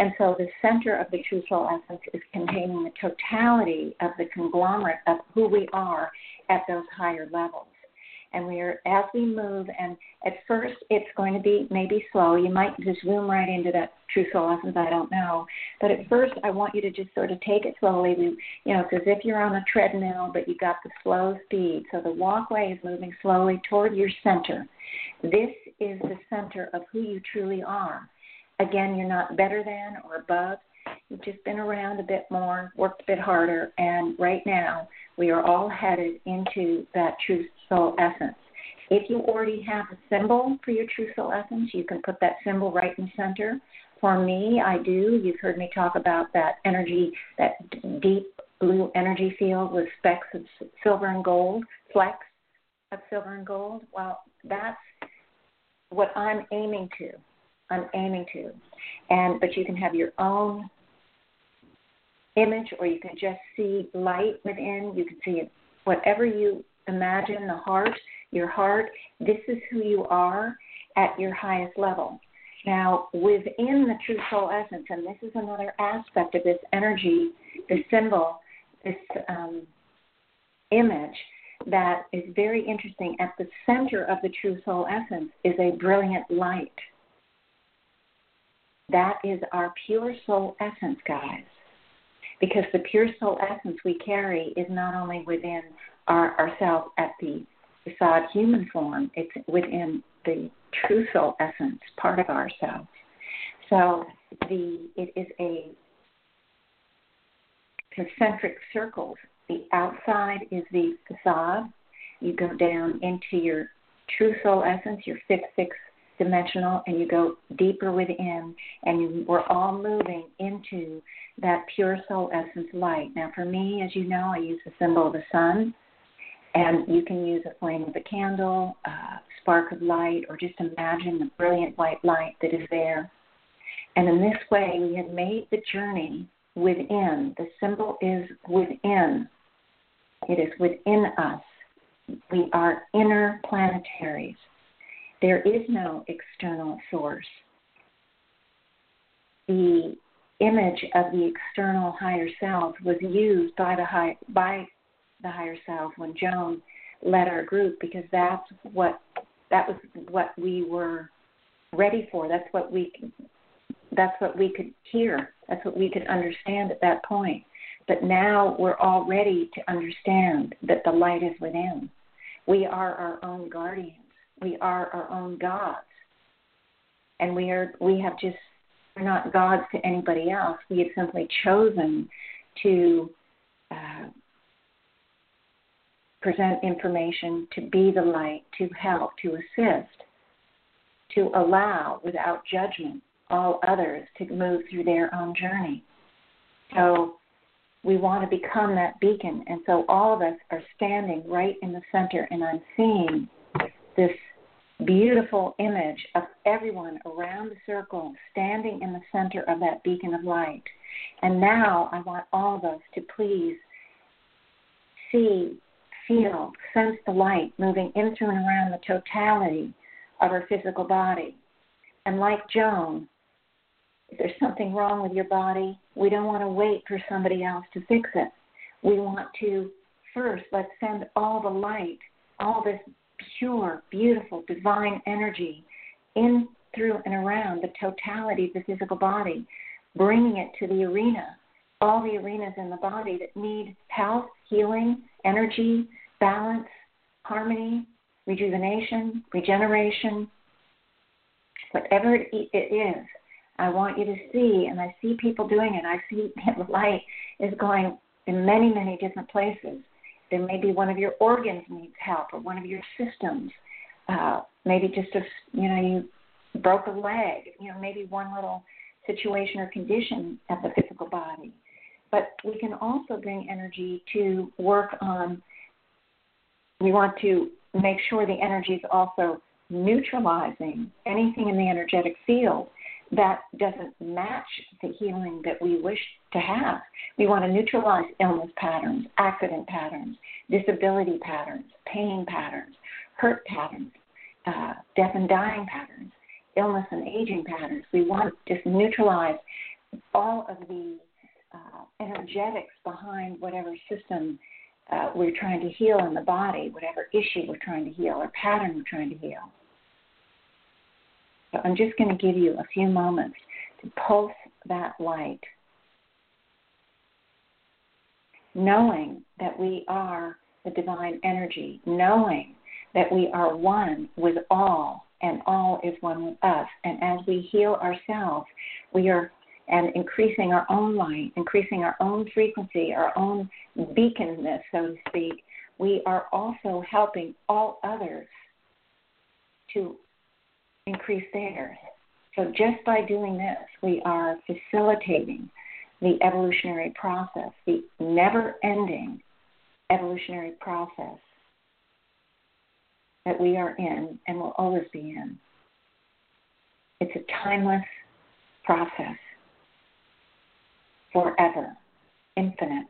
And so the center of the true soul essence is containing the totality of the conglomerate of who we are at those higher levels. And we're as we move and at first it's going to be maybe slow. You might just zoom right into that true soul essence i don't know. But at first i want you to just sort of take it slowly. We you know it's as if you're on a treadmill but you've got the slow speed. So the walkway is moving slowly toward your center. This is the center of who you truly are. Again you're not better than or above You've just been around a bit more, worked a bit harder, and right now we are all headed into that true soul essence. If you already have a symbol for your true soul essence, you can put that symbol right in center. For me, I do. You've heard me talk about that energy, that deep blue energy field with specks of silver and gold, flecks of silver and gold. Well, that's what I'm aiming to. I'm aiming to. And but you can have your own image or you can just see light within. You can see whatever you imagine, the heart, your heart. This is who you are at your highest level. Now, within the true soul essence, and this is another aspect of this energy, this symbol, this um, image that is very interesting. At the center of the true soul essence is a brilliant light. That is our pure soul essence, guys because the pure soul essence we carry is not only within our, ourselves at the facade human form, it's within the true soul essence, part of ourselves. So the it is a concentric circles. The outside is the facade. You go down into your true soul essence, your fifth, sixth dimensional, and you go deeper within, and you, we're all moving into that pure soul essence light. Now, for me, as you know, I use the symbol of the sun, and you can use a flame of a candle, a spark of light, or just imagine the brilliant white light that is there. And in this way, we have made the journey within. The symbol is within. It is within us. We are inner planetaries. There is no external source. The image of the external higher self was used by the high by the higher self when Joan led our group because that's what that was what we were ready for. That's what we that's what we could hear. That's what we could understand at that point. But now we're all ready to understand that the light is within. We are our own guardians. We are our own gods. And we are we have just we're not gods to anybody else. We have simply chosen to uh, present information, to be the light, to help, to assist, to allow without judgment all others to move through their own journey. So we want to become that beacon. And so all of us are standing right in the center, and I'm seeing this beautiful image of everyone around the circle standing in the center of that beacon of light. And now I want all of us to please see, feel, sense the light moving into and around the totality of our physical body. And like Joan, if there's something wrong with your body, we don't want to wait for somebody else to fix it. We want to first let's send all the light, all this pure, beautiful, divine energy in, through, and around the totality of the physical body, bringing it to the arena, all the arenas in the body that need health, healing, energy, balance, harmony, rejuvenation, regeneration, whatever it is. I want you to see, and I see people doing it. I see [LAUGHS] the light is going in many, many different places. There may be one of your organs needs help or one of your systems. Uh, maybe just a, you know, you broke a leg, you know, maybe one little situation or condition at the physical body. But we can also bring energy to work on, we want to make sure the energy is also neutralizing anything in the energetic field that doesn't match the healing that we wish to have. We want to neutralize illness patterns, accident patterns, disability patterns, pain patterns, hurt patterns, uh, death and dying patterns, illness and aging patterns. We want to just neutralize all of the uh, energetics behind whatever system uh, we're trying to heal in the body, whatever issue we're trying to heal or pattern we're trying to heal. So I'm just going to give you a few moments to pulse that light, knowing that we are the divine energy, knowing that we are one with all and all is one with us. And as we heal ourselves, we are and increasing our own light, increasing our own frequency, our own beaconness, so to speak, we are also helping all others to increase theirs. So just by doing this, we are facilitating the evolutionary process, the never ending evolutionary process that we are in and will always be in. It's a timeless process, forever, infinite.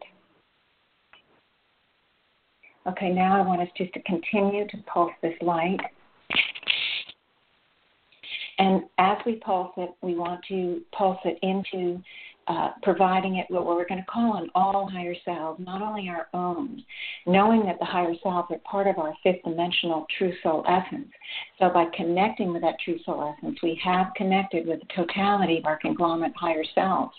Okay, now I want us just to continue to pulse this light. And as we pulse it, we want to pulse it into uh, providing it what we're going to call an all higher self, not only our own, knowing that the higher self are part of our fifth dimensional true soul essence. So by connecting with that true soul essence, we have connected with the totality of our conglomerate higher selves.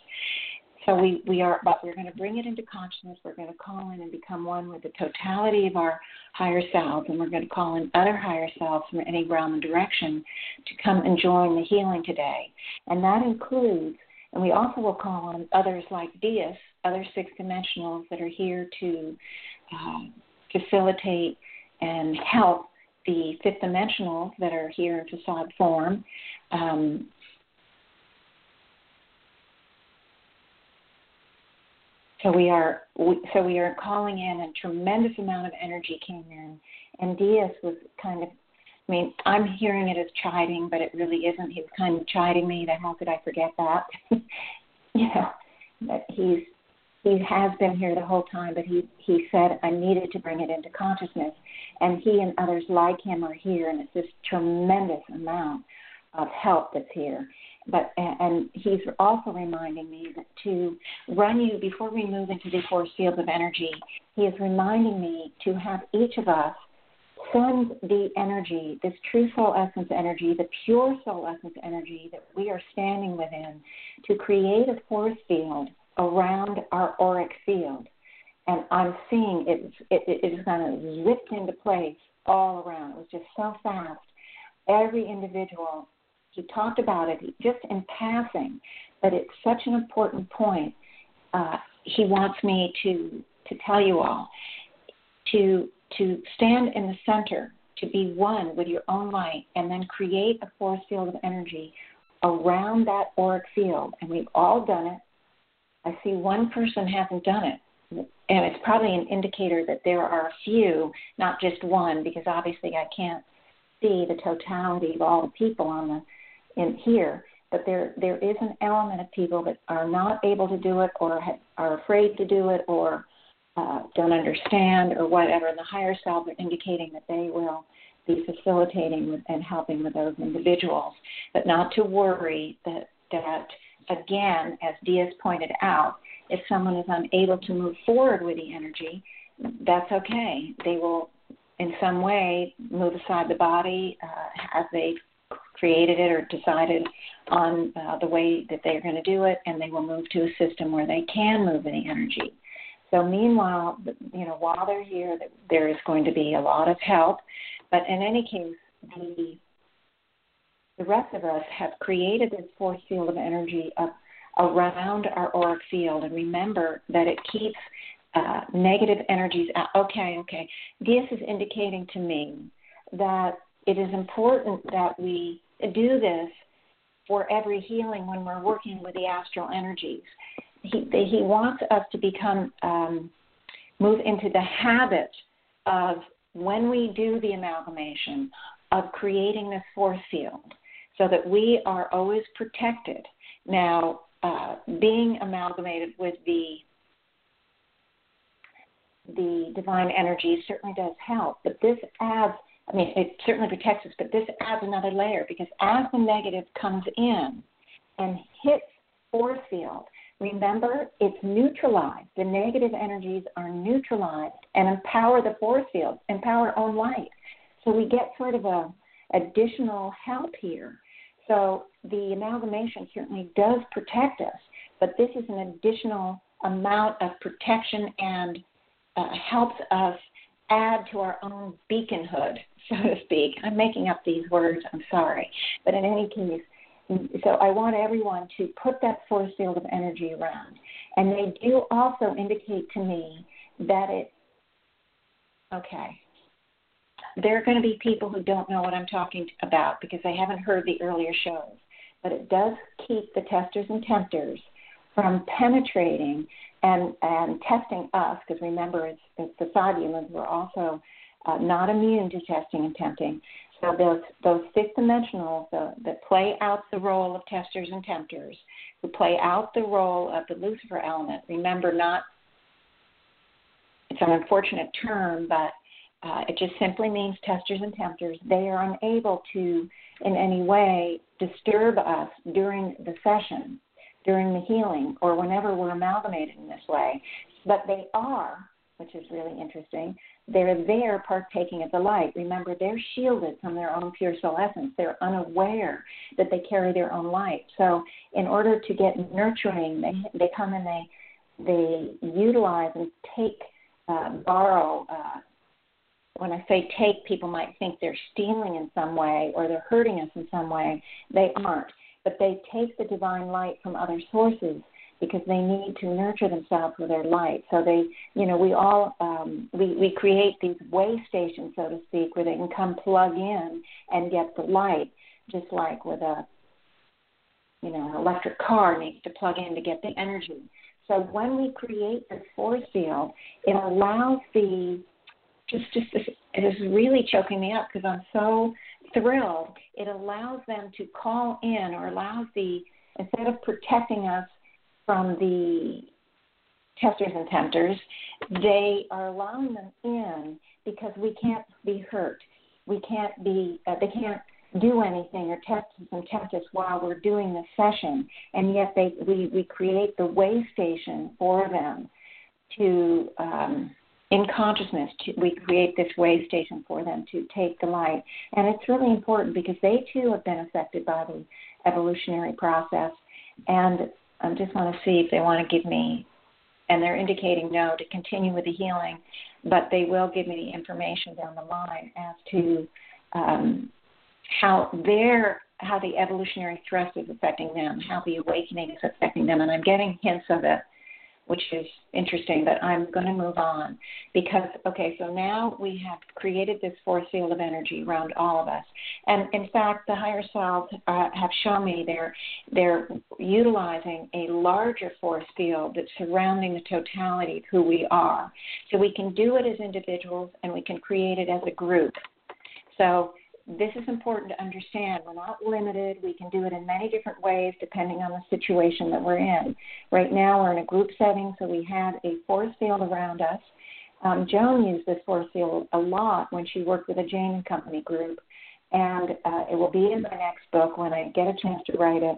So we, we are, but we're going to bring it into consciousness. We're going to call in and become one with the totality of our higher selves, and we're going to call in other higher selves from any realm and direction to come and join the healing today. And that includes and we also will call on others like Deeus, other six dimensionals that are here to um, facilitate and help the fifth dimensionals that are here in facade form. Um, so we are we, so we are calling in a tremendous amount of energy came in, and Deeus was kind of I mean, I'm hearing it as chiding, but it really isn't. He was kind of chiding me that how could I forget that? [LAUGHS] you know, that he's he has been here the whole time, but he he said I needed to bring it into consciousness, and he and others like him are here, and it's this tremendous amount of help that's here. But and he's also reminding me that to run you before we move into the force fields of energy. He is reminding me to have each of us send the energy, this true soul essence energy, the pure soul essence energy that we are standing within, to create a force field around our auric field. And I'm seeing it, it, it is kind of zipped into place all around. It was just so fast. Every individual, he talked about it just in passing, but it's such an important point. Uh, he wants me to to tell you all to to stand in the center, to be one with your own light, and then create a force field of energy around that auric field. And we've all done it. I see one person hasn't done it. And it's probably an indicator that there are a few, not just one, because obviously I can't see the totality of all the people on the in here. But there there is an element of people that are not able to do it, or are afraid to do it, or uh, don't understand or whatever, and the higher self are indicating that they will be facilitating and helping with those individuals, but not to worry that that again, as Deeus pointed out, if someone is unable to move forward with the energy, that's okay. They will, in some way, move aside the body uh, as they created it or decided on uh, the way that they're going to do it, and they will move to a system where they can move the energy. So meanwhile, you know, while they're here, there is going to be a lot of help. But in any case, the the rest of us have created this force field of energy up around our auric field, and remember that it keeps uh, negative energies out. Okay, okay. This is indicating to me that it is important that we do this for every healing when we're working with the astral energies he he wants us to become um, move into the habit of when we do the amalgamation of creating this force field so that we are always protected. Now, uh, being amalgamated with the the divine energy certainly does help, but this adds. I mean, it certainly protects us, but this adds another layer because as the negative comes in and hits force field, remember it's neutralized. The negative energies are neutralized and empower the force field, empower our own light. So we get sort of a additional help here. So the amalgamation certainly does protect us, but this is an additional amount of protection and uh, helps us add to our own beaconhood, [LAUGHS] so to speak. I'm making up these words, I'm sorry. But in any case, so I want everyone to put that force field of energy around. And they do also indicate to me that it, okay, there are going to be people who don't know what I'm talking about because they haven't heard the earlier shows. But it does keep the testers and tempters from penetrating and, and testing us, because remember, it's, it's the Sodulans were also uh, not immune to testing and tempting. So those those fifth dimensionals that play out the role of testers and tempters, who play out the role of the Lucifer element. Remember, not it's an unfortunate term, but uh, it just simply means testers and tempters. They are unable to, in any way, disturb us during the session, during the healing, or whenever we're amalgamated in this way. But they are, which is really interesting, they're there partaking of the light. Remember, they're shielded from their own pure soul essence. They're unaware that they carry their own light. So, in order to get nurturing, they they come and they they utilize and take, uh, borrow. Uh, when I say take, people might think they're stealing in some way or they're hurting us in some way. They aren't. But they take the divine light from other sources because they need to nurture themselves with their light. So they, you know, we all um, we we create these way stations, so to speak, where they can come plug in and get the light, just like with a, you know, an electric car needs to plug in to get the energy. So when we create this force field, it allows the just just it is really choking me up because I'm so thrilled. It allows them to call in or allows the instead of protecting us from the testers and tempters, they are allowing them in because we can't be hurt. We can't be. Uh, they can't do anything or test us and tempt us while we're doing the session, and yet they we we create the way station for them to. Um, in consciousness, to, we create this way station for them to take the light. And it's really important because they too have been affected by the evolutionary process. And I just want to see if they want to give me, and they're indicating no to continue with the healing, but they will give me the information down the line as to um, how their how the evolutionary thrust is affecting them, how the awakening is affecting them, and I'm getting hints of it which is interesting, but I'm going to move on because, okay, so now we have created this force field of energy around all of us. And in fact, the higher selves uh, have shown me they're, they're utilizing a larger force field that's surrounding the totality of who we are. So we can do it as individuals and we can create it as a group. So this is important to understand. We're not limited. We can do it in many different ways depending on the situation that we're in. Right now, we're in a group setting, so we have a force field around us. Um, Joan used this force field a lot when she worked with a Jane and Company group, and uh, it will be in my next book when I get a chance to write it.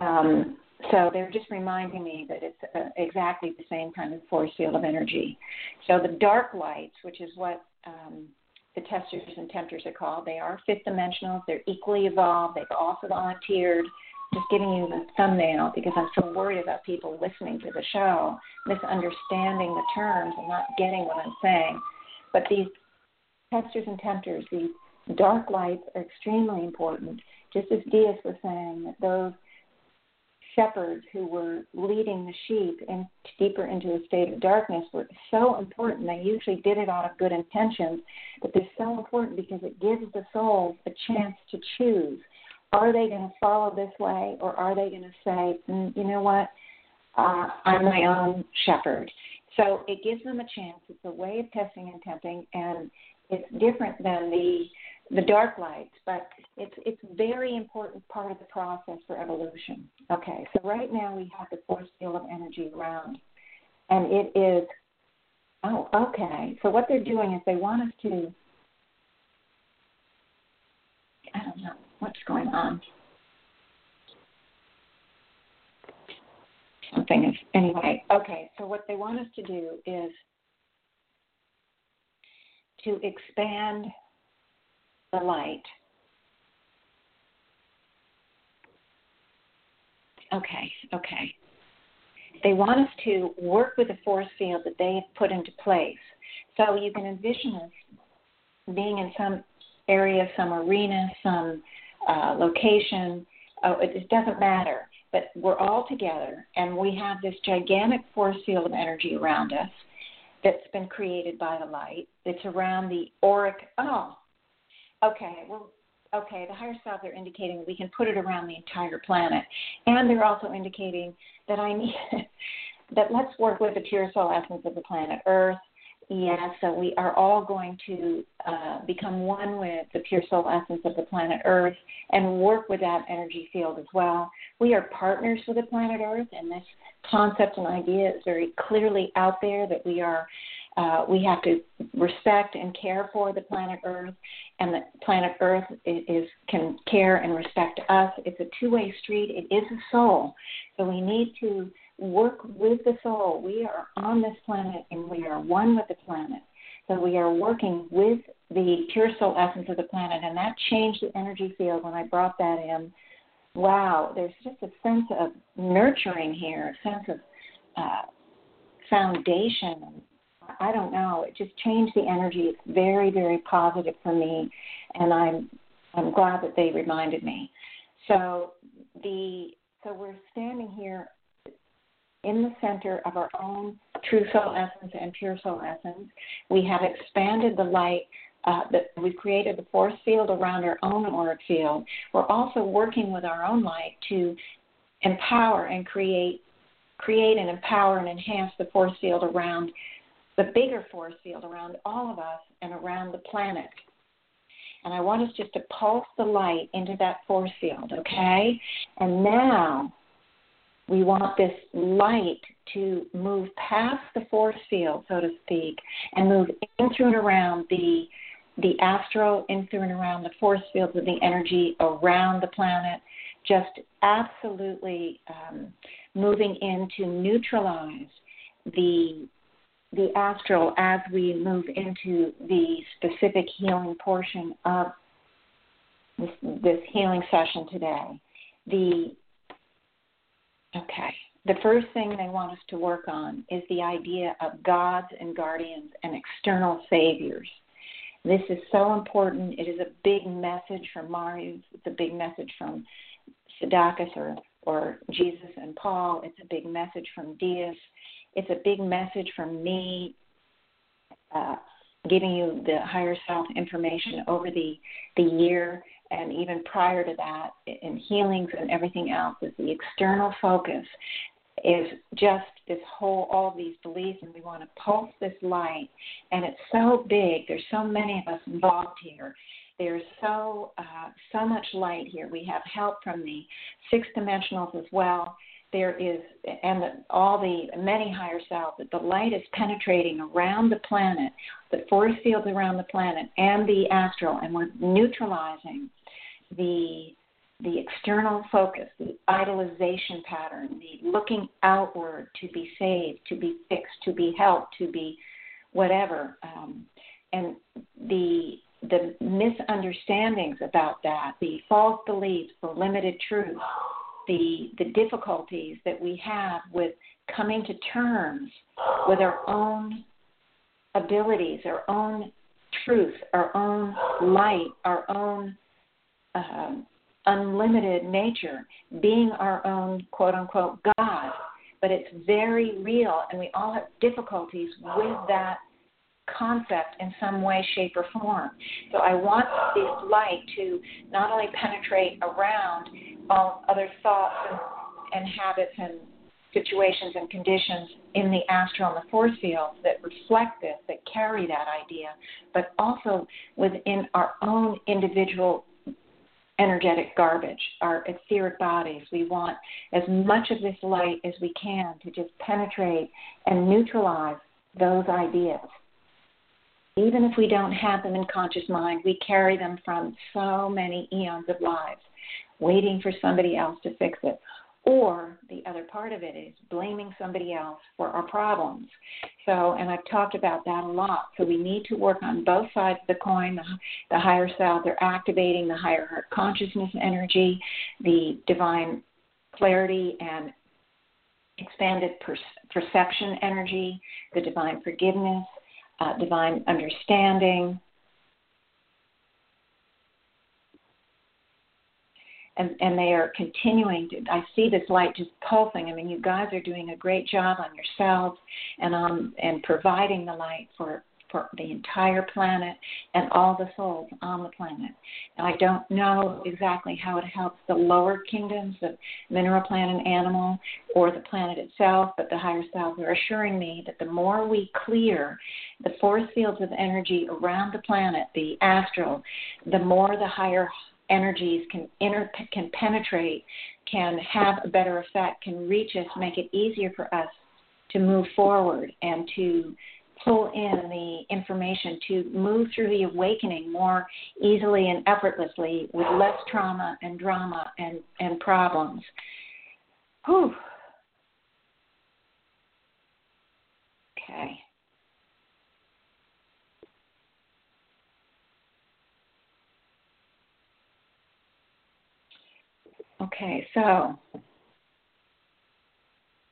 Um, so they're just reminding me that it's uh, exactly the same kind of force field of energy. So the dark lights, which is what um, the testers and tempters are called. They are fifth dimensional. They're equally evolved. They've also volunteered. Just giving you the thumbnail because I'm so worried about people listening to the show, misunderstanding the terms and not getting what I'm saying. But these testers and tempters, these dark lights are extremely important. Just as Deeus was saying, that those shepherds who were leading the sheep in, deeper into a state of darkness were so important. They usually did it out of good intentions, but they're so important because it gives the souls a chance to choose. Are they going to follow this way, or are they going to say, mm, you know what, uh, I'm my own shepherd? So it gives them a chance. It's a way of testing and tempting, and it's different than the the dark lights, but it's it's very important part of the process for evolution. Okay, so right now we have the force field of energy around, and it is oh okay. So what they're doing is they want us to I don't know what's going on. something. Is, anyway, okay, so what they want us to do is to expand the light. Okay, okay. They want us to work with the force field that they have put into place. So you can envision us being in some area, some arena, some uh, location. Oh, it, it doesn't matter. But we're all together, and we have this gigantic force field of energy around us that's been created by the light. It's around the auric. Oh, okay. Well, okay. The higher self they're indicating we can put it around the entire planet, and they're also indicating that I need [LAUGHS] that let's work with the pure soul essence of the planet Earth Yes, so we are all going to uh, become one with the pure soul essence of the planet Earth and work with that energy field as well. We are partners with the planet Earth, and this concept and idea is very clearly out there that we are. Uh, we have to respect and care for the planet Earth, and the planet Earth is, is can care and respect us. It's a two-way street. It is a soul, so we need to work with the soul. We are on this planet and we are one with the planet. So we are working with the pure soul essence of the planet, and that changed the energy field when I brought that in. Wow, there's just a sense of nurturing here, a sense of uh, foundation. I don't know. It just changed the energy. It's very, very positive for me, and I'm I'm glad that they reminded me. So the so we're standing here in the center of our own true soul essence and pure soul essence. We have expanded the light uh, that we've created the force field around our own auric field. We're also working with our own light to empower and create, create and empower and enhance the force field around the bigger force field around all of us and around the planet. And I want us just to pulse the light into that force field, okay? And now we want this light to move past the force field, so to speak, and move in through and around the the astral, in through and around the force fields of the energy around the planet, just absolutely um, moving in to neutralize the the astral as we move into the specific healing portion of this, this healing session today. The Okay. The first thing they want us to work on is the idea of gods and guardians and external saviors. This is so important. It is a big message from Marius. It's a big message from Sadakis or, or Jesus and Paul. It's a big message from Deeus. It's a big message from me uh, giving you the higher self information over the, the year and even prior to that, in healings and everything else, is the external focus is just this whole all these beliefs and we want to pulse this light and it's so big. There's so many of us involved here. There's so uh, so much light here. We have help from the six dimensionals as well there is and the, all the many higher selves that the light is penetrating around the planet the force fields around the planet and the astral and we're neutralizing the the external focus, the idolization pattern, the looking outward to be saved, to be fixed, to be helped, to be whatever, um, and the the misunderstandings about that, the false beliefs, the limited truth, the the difficulties that we have with coming to terms with our own abilities, our own truth, our own light, our own um, unlimited nature, being our own quote unquote God. But it's very real, and we all have difficulties with that concept in some way, shape, or form. So I want this light to not only penetrate around all other thoughts and, and habits and situations and conditions in the astral and the force fields that reflect this, that carry that idea, but also within our own individual energetic garbage, our etheric bodies. We want as much of this light as we can to just penetrate and neutralize those ideas. Even if we don't have them in conscious mind, we carry them from so many eons of lives, waiting for somebody else to fix it. or the other part of it is blaming somebody else for our problems. So, and I've talked about that a lot. So we need to work on both sides of the coin. The, the higher self, they're activating the higher heart consciousness energy, the divine clarity and expanded per- perception energy, the divine forgiveness, uh, divine understanding, and, and they are continuing to i see this light just pulsing. I mean you guys are doing a great job on yourselves and on and providing the light for for the entire planet and all the souls on the planet. And I don't know exactly how it helps the lower kingdoms, of mineral, plant, and animal, or the planet itself, but the higher selves are assuring me that the more we clear the force fields of energy around the planet, the astral, the more the higher energies can inter can penetrate, can have a better effect, can reach us, make it easier for us to move forward and to pull in the information to move through the awakening more easily and effortlessly with less trauma and drama and, and problems. Whew. Okay. Okay, so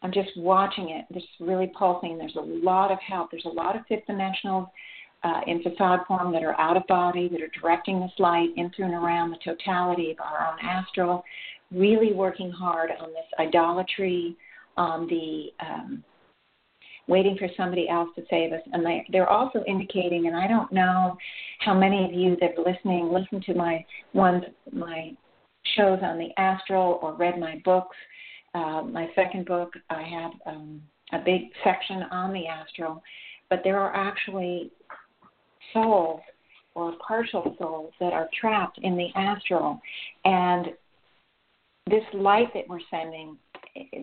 I'm just watching it. It's really pulsing. There's a lot of help. There's a lot of fifth dimensionals uh, in facade form that are out of body, that are directing this light in through and around the totality of our own astral, really working hard on this idolatry, on the um, waiting for somebody else to save us. And they, they're also indicating, and I don't know how many of you that are listening listen to my ones, my shows on the astral or read my books. Uh, my second book, I have um, a big section on the astral, but there are actually souls or partial souls that are trapped in the astral. And this light that we're sending,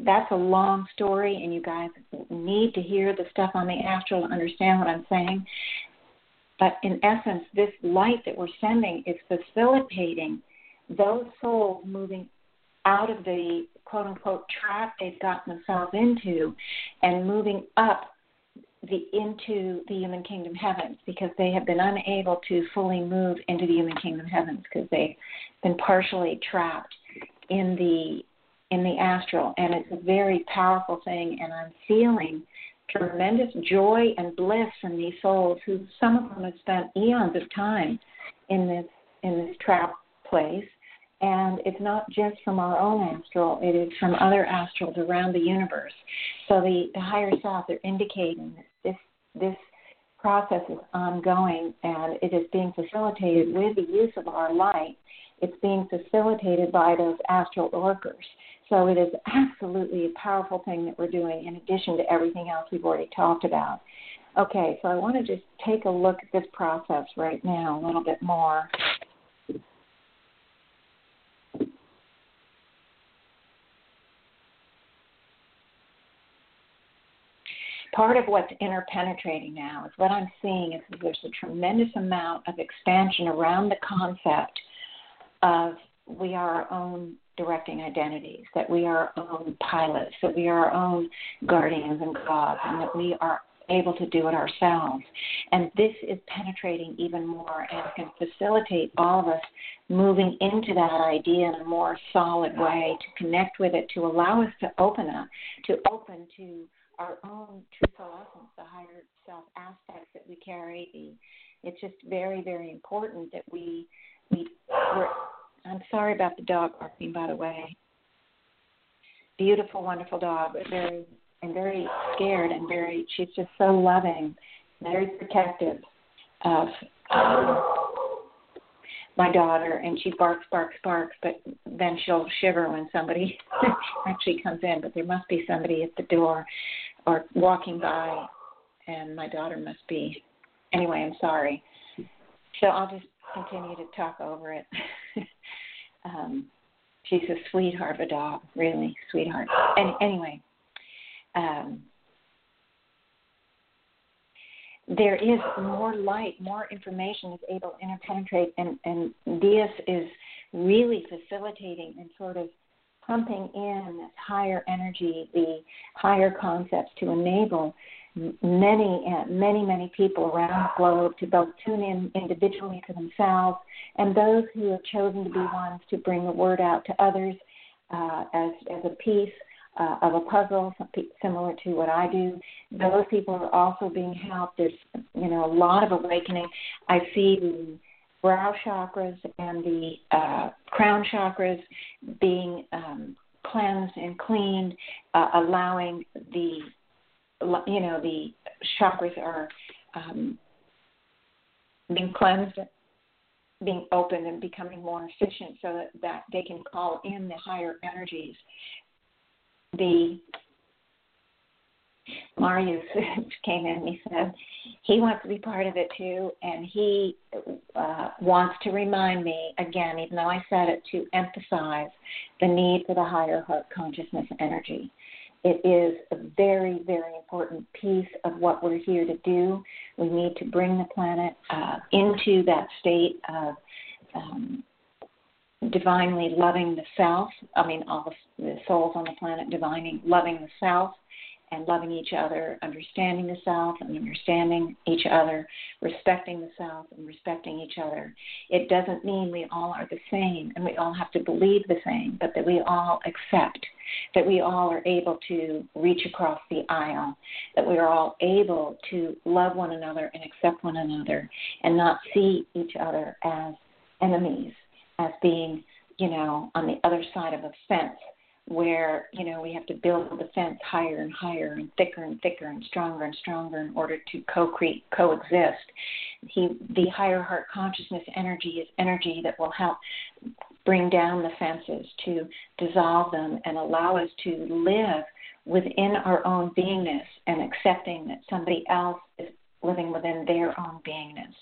that's a long story, and you guys need to hear the stuff on the astral to understand what I'm saying. But in essence, this light that we're sending is facilitating those souls moving out of the quote unquote trap they've gotten themselves into and moving up the into the human kingdom heavens because they have been unable to fully move into the human kingdom heavens because they've been partially trapped in the in the astral. And it's a very powerful thing and I'm feeling tremendous joy and bliss from these souls who some of them have spent eons of time in this in this trap place and it's not just from our own astral, it is from other astrals around the universe. So the, the higher self are indicating that this this process is ongoing and it is being facilitated with the use of our light. It's being facilitated by those astral workers. So it is absolutely a powerful thing that we're doing in addition to everything else we've already talked about. Okay, so I want to just take a look at this process right now a little bit more. Part of what's interpenetrating now is what I'm seeing is that there's a tremendous amount of expansion around the concept of we are our own directing identities, that we are our own pilots, that we are our own guardians and gods, and that we are able to do it ourselves. And this is penetrating even more and can facilitate all of us moving into that idea in a more solid way, to connect with it, to allow us to open up, to open to our own true soul essence, the higher self aspects that we carry. The, it's just very, very important that we we. We're, I'm sorry about the dog barking, by the way. Beautiful, wonderful dog, but very and very scared and very. She's just so loving, very protective of. Um, my daughter and she barks barks barks but then she'll shiver when somebody [LAUGHS] actually comes in but there must be somebody at the door or walking by, and my daughter must be. Anyway, I'm sorry. So I'll just continue to talk over it. [LAUGHS] um, she's a sweetheart of a dog, really sweetheart. And anyway, um, there is more light, more information is able to interpenetrate, and, and Deeus is really facilitating and sort of pumping in this higher energy, the higher concepts to enable many, uh, many, many people around the globe to both tune in individually to themselves and those who have chosen to be ones to bring the word out to others uh, as as a piece uh, of a puzzle, similar to what I do. Those people are also being helped. There's you know a lot of awakening. I see the brow chakras and the uh, crown chakras being um, cleansed and cleaned, uh, allowing the you know the chakras are um, being cleansed being open and becoming more efficient so that, that they can call in the higher energies. The Marius [LAUGHS] came in and he said he wants to be part of it too, and he uh, wants to remind me again, even though I said it, to emphasize the need for the higher heart consciousness energy. It is a very, very important piece of what we're here to do. We need to bring the planet uh, into that state of um, divinely loving the self. I mean, all the souls on the planet divinely loving the self and loving each other, understanding the self and understanding each other, respecting the self and respecting each other. It doesn't mean we all are the same and we all have to believe the same, but that we all accept, that we all are able to reach across the aisle, that we are all able to love one another and accept one another and not see each other as enemies, as being, you know, on the other side of a fence where you know we have to build the fence higher and higher and thicker and thicker and stronger and stronger in order to co-create coexist. He the higher heart consciousness energy is energy that will help bring down the fences to dissolve them and allow us to live within our own beingness and accepting that somebody else living within their own beingness.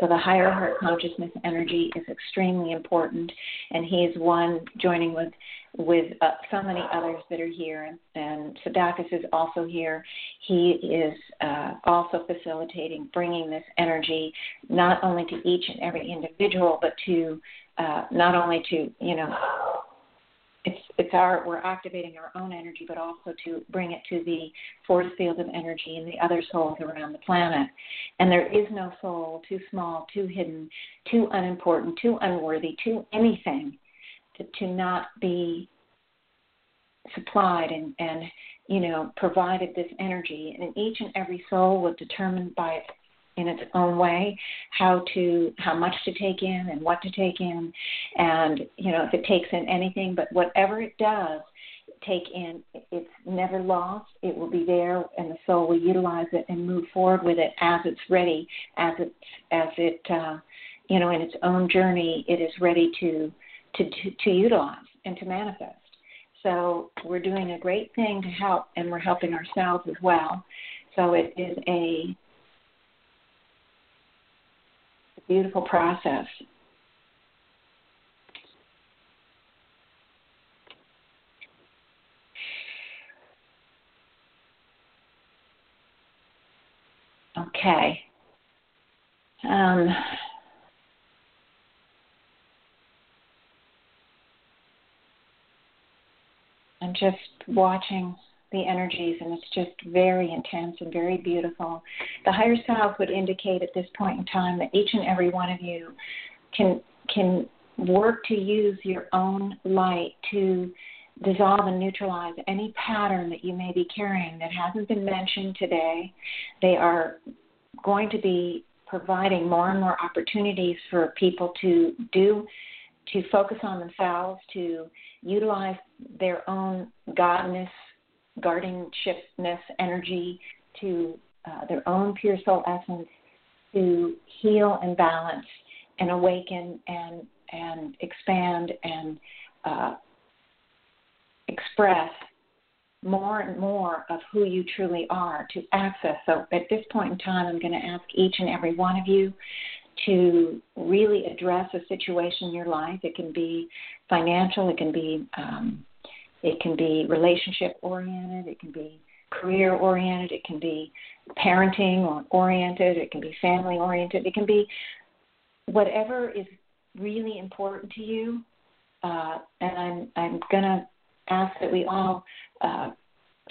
So the higher heart consciousness energy is extremely important, and he is one joining with with uh, so many others that are here. And Sadakis is also here. He is uh, also facilitating bringing this energy not only to each and every individual, but to uh, not only to you know it's it's our we're activating our own energy, but also to bring it to the force field of energy and the other souls around the planet. And there is no soul too small, too hidden, too unimportant, too unworthy, too anything to, to not be supplied and and you know provided this energy. And each and every soul was determined by in its own way how to how much to take in and what to take in. And you know if it takes in anything but whatever it does take in it's never lost. It will be there and the soul will utilize it and move forward with it as it's ready as it as it uh you know in its own journey it is ready to to to, to utilize and to manifest. So we're doing a great thing to help and we're helping ourselves as well. So it is a beautiful process. Okay. Um, I'm just watching the energies, and it's just very intense and very beautiful. The higher self would indicate at this point in time that each and every one of you can can work to use your own light to dissolve and neutralize any pattern that you may be carrying that hasn't been mentioned today. They are going to be providing more and more opportunities for people to do to focus on themselves, to utilize their own godness guardianshipness energy to uh, their own pure soul essence to heal and balance and awaken and and expand and uh, express more and more of who you truly are to access. So at this point in time, I'm going to ask each and every one of you to really address a situation in your life. It can be financial, it can be um, it can be relationship oriented, it can be career oriented, it can be parenting oriented, it can be family oriented, it can be whatever is really important to you. Uh, and I'm I'm gonna ask that we all uh,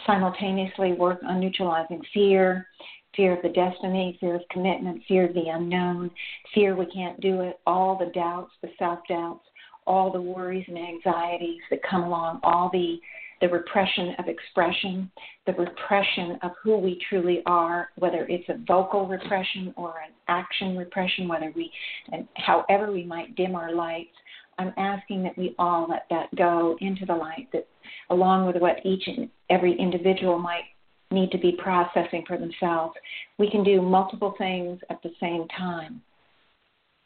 simultaneously work on neutralizing fear, fear of the destiny, fear of commitment, fear of the unknown, fear we can't do it, all the doubts, the self doubts, all the worries and anxieties that come along, all the the repression of expression, the repression of who we truly are, whether it's a vocal repression or an action repression, whether we, and however we might dim our lights, I'm asking that we all let that go into the light, that along with what each and every individual might need to be processing for themselves, we can do multiple things at the same time.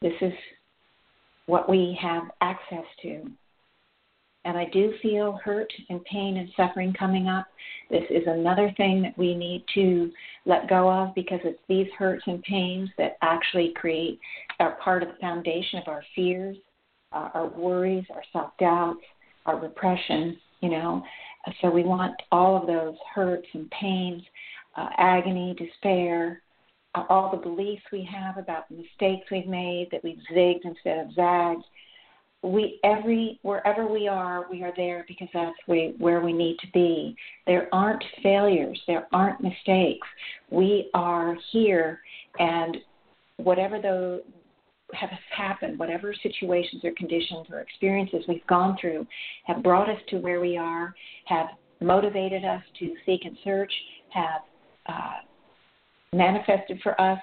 This is what we have access to. And I do feel hurt and pain and suffering coming up. This is another thing that we need to let go of because it's these hurts and pains that actually create are part of the foundation of our fears, uh, our worries, our self doubts, our repression, you know. So we want all of those hurts and pains, uh, agony, despair, all the beliefs we have about the mistakes we've made, that we've zigged instead of zagged. We every wherever we are, we are there because that's we, where we need to be. There aren't failures, there aren't mistakes. We are here, and whatever those have happened, whatever situations or conditions or experiences we've gone through, have brought us to where we are, have motivated us to seek and search, have uh, manifested for us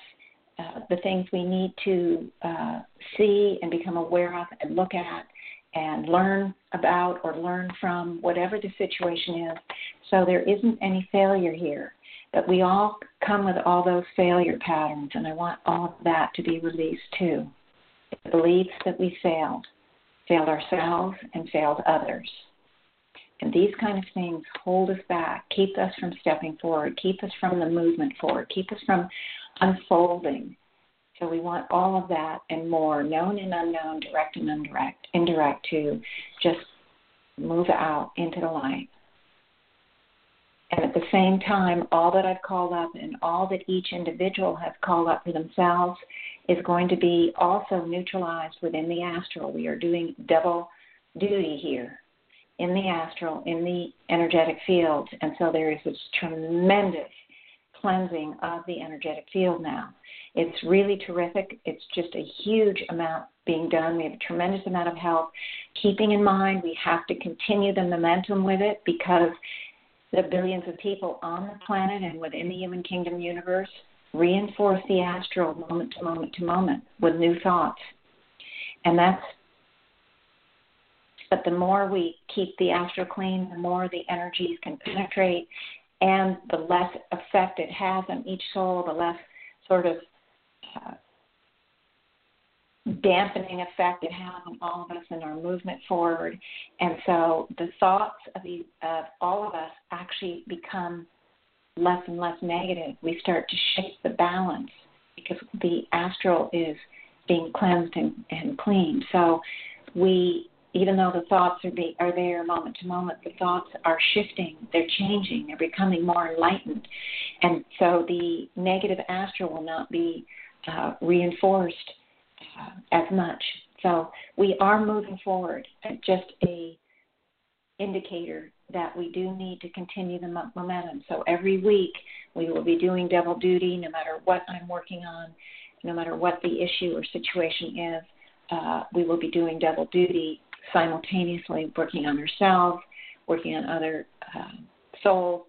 uh, the things we need to uh, see and become aware of and look at and learn about or learn from whatever the situation is. So there isn't any failure here. But we all come with all those failure patterns, and I want all of that to be released too. The beliefs that we failed, failed ourselves, and failed others. And these kind of things hold us back, keep us from stepping forward, keep us from the movement forward, keep us from unfolding. So we want all of that and more, known and unknown, direct and indirect, indirect to just move out into the light. And at the same time, all that I've called up and all that each individual has called up for themselves is going to be also neutralized within the astral. We are doing double duty here in the astral, in the energetic field. And so there is this tremendous cleansing of the energetic field now. It's really terrific. It's just a huge amount being done. We have a tremendous amount of help. Keeping in mind, we have to continue the momentum with it because the billions of people on the planet and within the human kingdom universe reinforce the astral moment to moment to moment with new thoughts. And that's but the more we keep the astral clean, the more the energies can penetrate, and the less effect it has on each soul, the less sort of uh, dampening effect it has on all of us in our movement forward. And so the thoughts of, of all of us actually become less and less negative. We start to shift the balance because the astral is being cleansed and, and cleaned. So we even though the thoughts are be, are there moment to moment, the thoughts are shifting, they're changing, they're becoming more enlightened, and so the negative astral will not be uh, reinforced uh, as much. So we are moving forward. Just a indicator that we do need to continue the momentum. So every week we will be doing double duty, no matter what I'm working on, no matter what the issue or situation is. Uh, we will be doing double duty simultaneously working on ourselves, working on other uh, souls,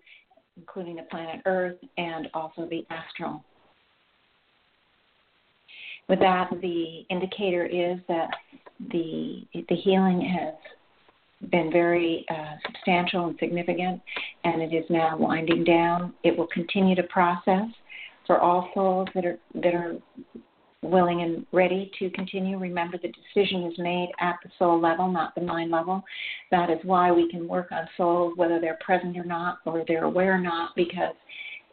including the planet Earth and also the astral. With that, the indicator is that the the healing has been very uh, substantial and significant, and it is now winding down. It will continue to process for all souls that are that are willing and ready to continue. Remember, the decision is made at the soul level, not the mind level. That is why we can work on souls, whether they're present or not, or they're aware or not, because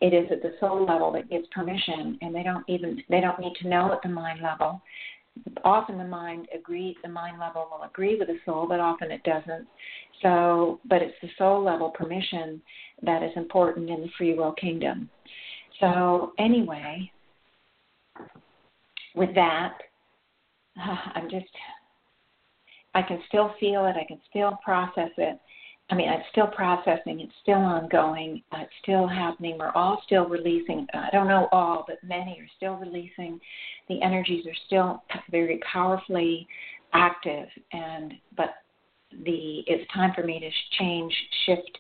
it is at the soul level that gives permission, and they don't even they don't need to know at the mind level. Often the mind agree the mind level will agree with the soul, but often it doesn't. So, but it's the soul level permission that is important in the free will kingdom. So, anyway, with that, uh, [SIGHS] I'm just, I can still feel it, I can still process it, I mean, it's still processing, it's still ongoing, uh, it's still happening. We're all still releasing. I don't know all, but many are still releasing. The energies are still very powerfully active, and but the it's time for me to change, shift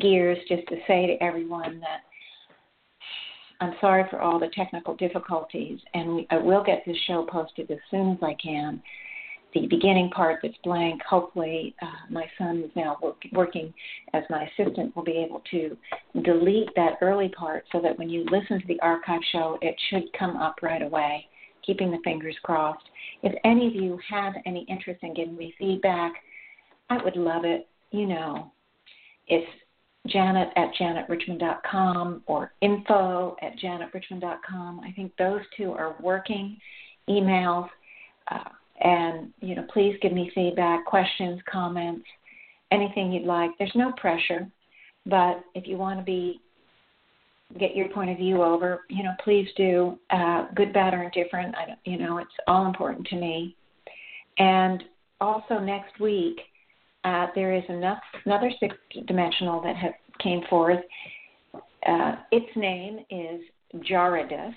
gears, just to say to everyone that I'm sorry for all the technical difficulties, and we, I will get this show posted as soon as I can the beginning part that's blank. Hopefully, uh, my son is now work, working as my assistant will be able to delete that early part so that when you listen to the archive show, it should come up right away. Keeping the fingers crossed. If any of you have any interest in giving me feedback, I would love it. You know, it's janet at janetrichmond.com or info at janetrichmond.com. I think those two are working emails. Uh, and you know please give me feedback questions comments anything you'd like there's no pressure but if you want to be get your point of view over you know please do uh, good bad or indifferent i don't you know it's all important to me and also next week uh, there is another six dimensional that have came forth uh, its name is jaredus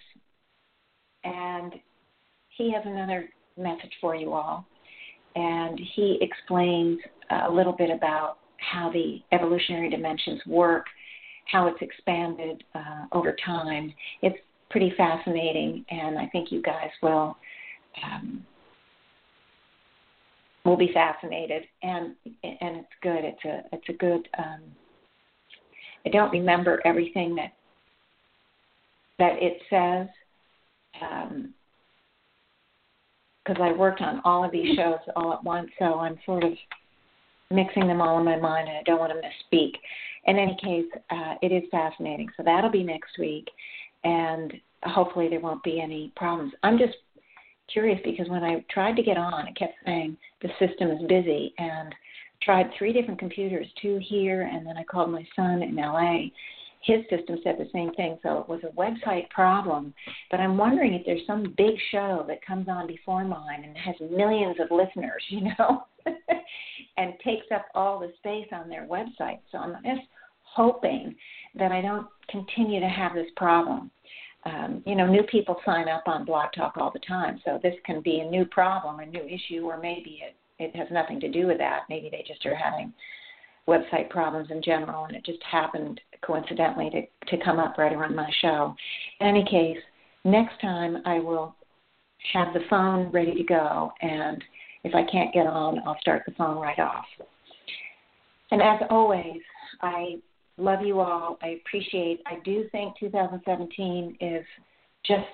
and he has another message for you all. And he explains a little bit about how the evolutionary dimensions work, how it's expanded uh, over time. It's pretty fascinating, and I think you guys will um, will be fascinated. And and it's good. It's a it's a good. Um, I don't remember everything that that it says. Um, because I worked on all of these shows all at once, so I'm sort of mixing them all in my mind, and I don't want to misspeak. In any case, uh, it is fascinating. So that'll be next week, and hopefully there won't be any problems. I'm just curious because when I tried to get on, it kept saying the system is busy, and tried three different computers, two here, and then I called my son in LA, his system said the same thing. So it was a website problem. But I'm wondering if there's some big show that comes on before mine and has millions of listeners, you know, [LAUGHS] and takes up all the space on their website. So I'm just hoping that I don't continue to have this problem. Um, you know, new people sign up on Blog Talk all the time, so this can be a new problem, a new issue, or maybe it it has nothing to do with that. Maybe they just are having website problems in general, and it just happened coincidentally to, to come up right around my show. In any case, next time I will have the phone ready to go, and if I can't get on, I'll start the phone right off. And as always, I love you all. I appreciate. I do think 2017 is just.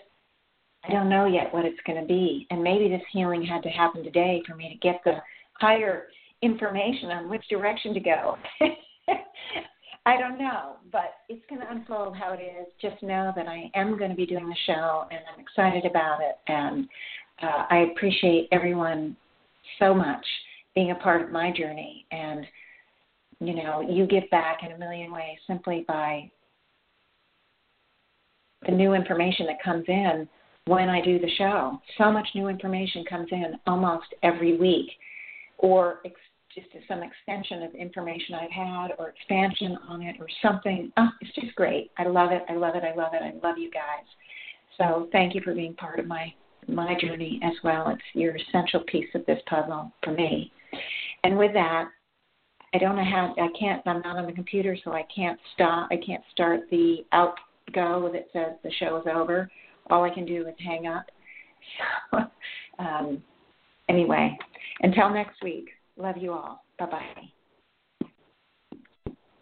I don't know yet what it's going to be, and maybe this healing had to happen today for me to get the higher information on which direction to go. [LAUGHS] I don't know, but it's going to unfold how it is. Just know that I am going to be doing the show, and I'm excited about it. And uh, I appreciate everyone so much being a part of my journey. And you know, you give back in a million ways simply by the new information that comes in when I do the show. So much new information comes in almost every week, or ex- just some extension of information I've had or expansion on it or something. Oh, it's just great. I love it. I love it. I love it. I love you guys. So thank you for being part of my my journey as well. It's your essential piece of this puzzle for me. And with that, I don't know how I can't. I'm not on the computer, so I can't stop. I can't start the out go that says the show is over. All I can do is hang up. So, [LAUGHS] um, anyway, until next week. Love you all. Bye bye.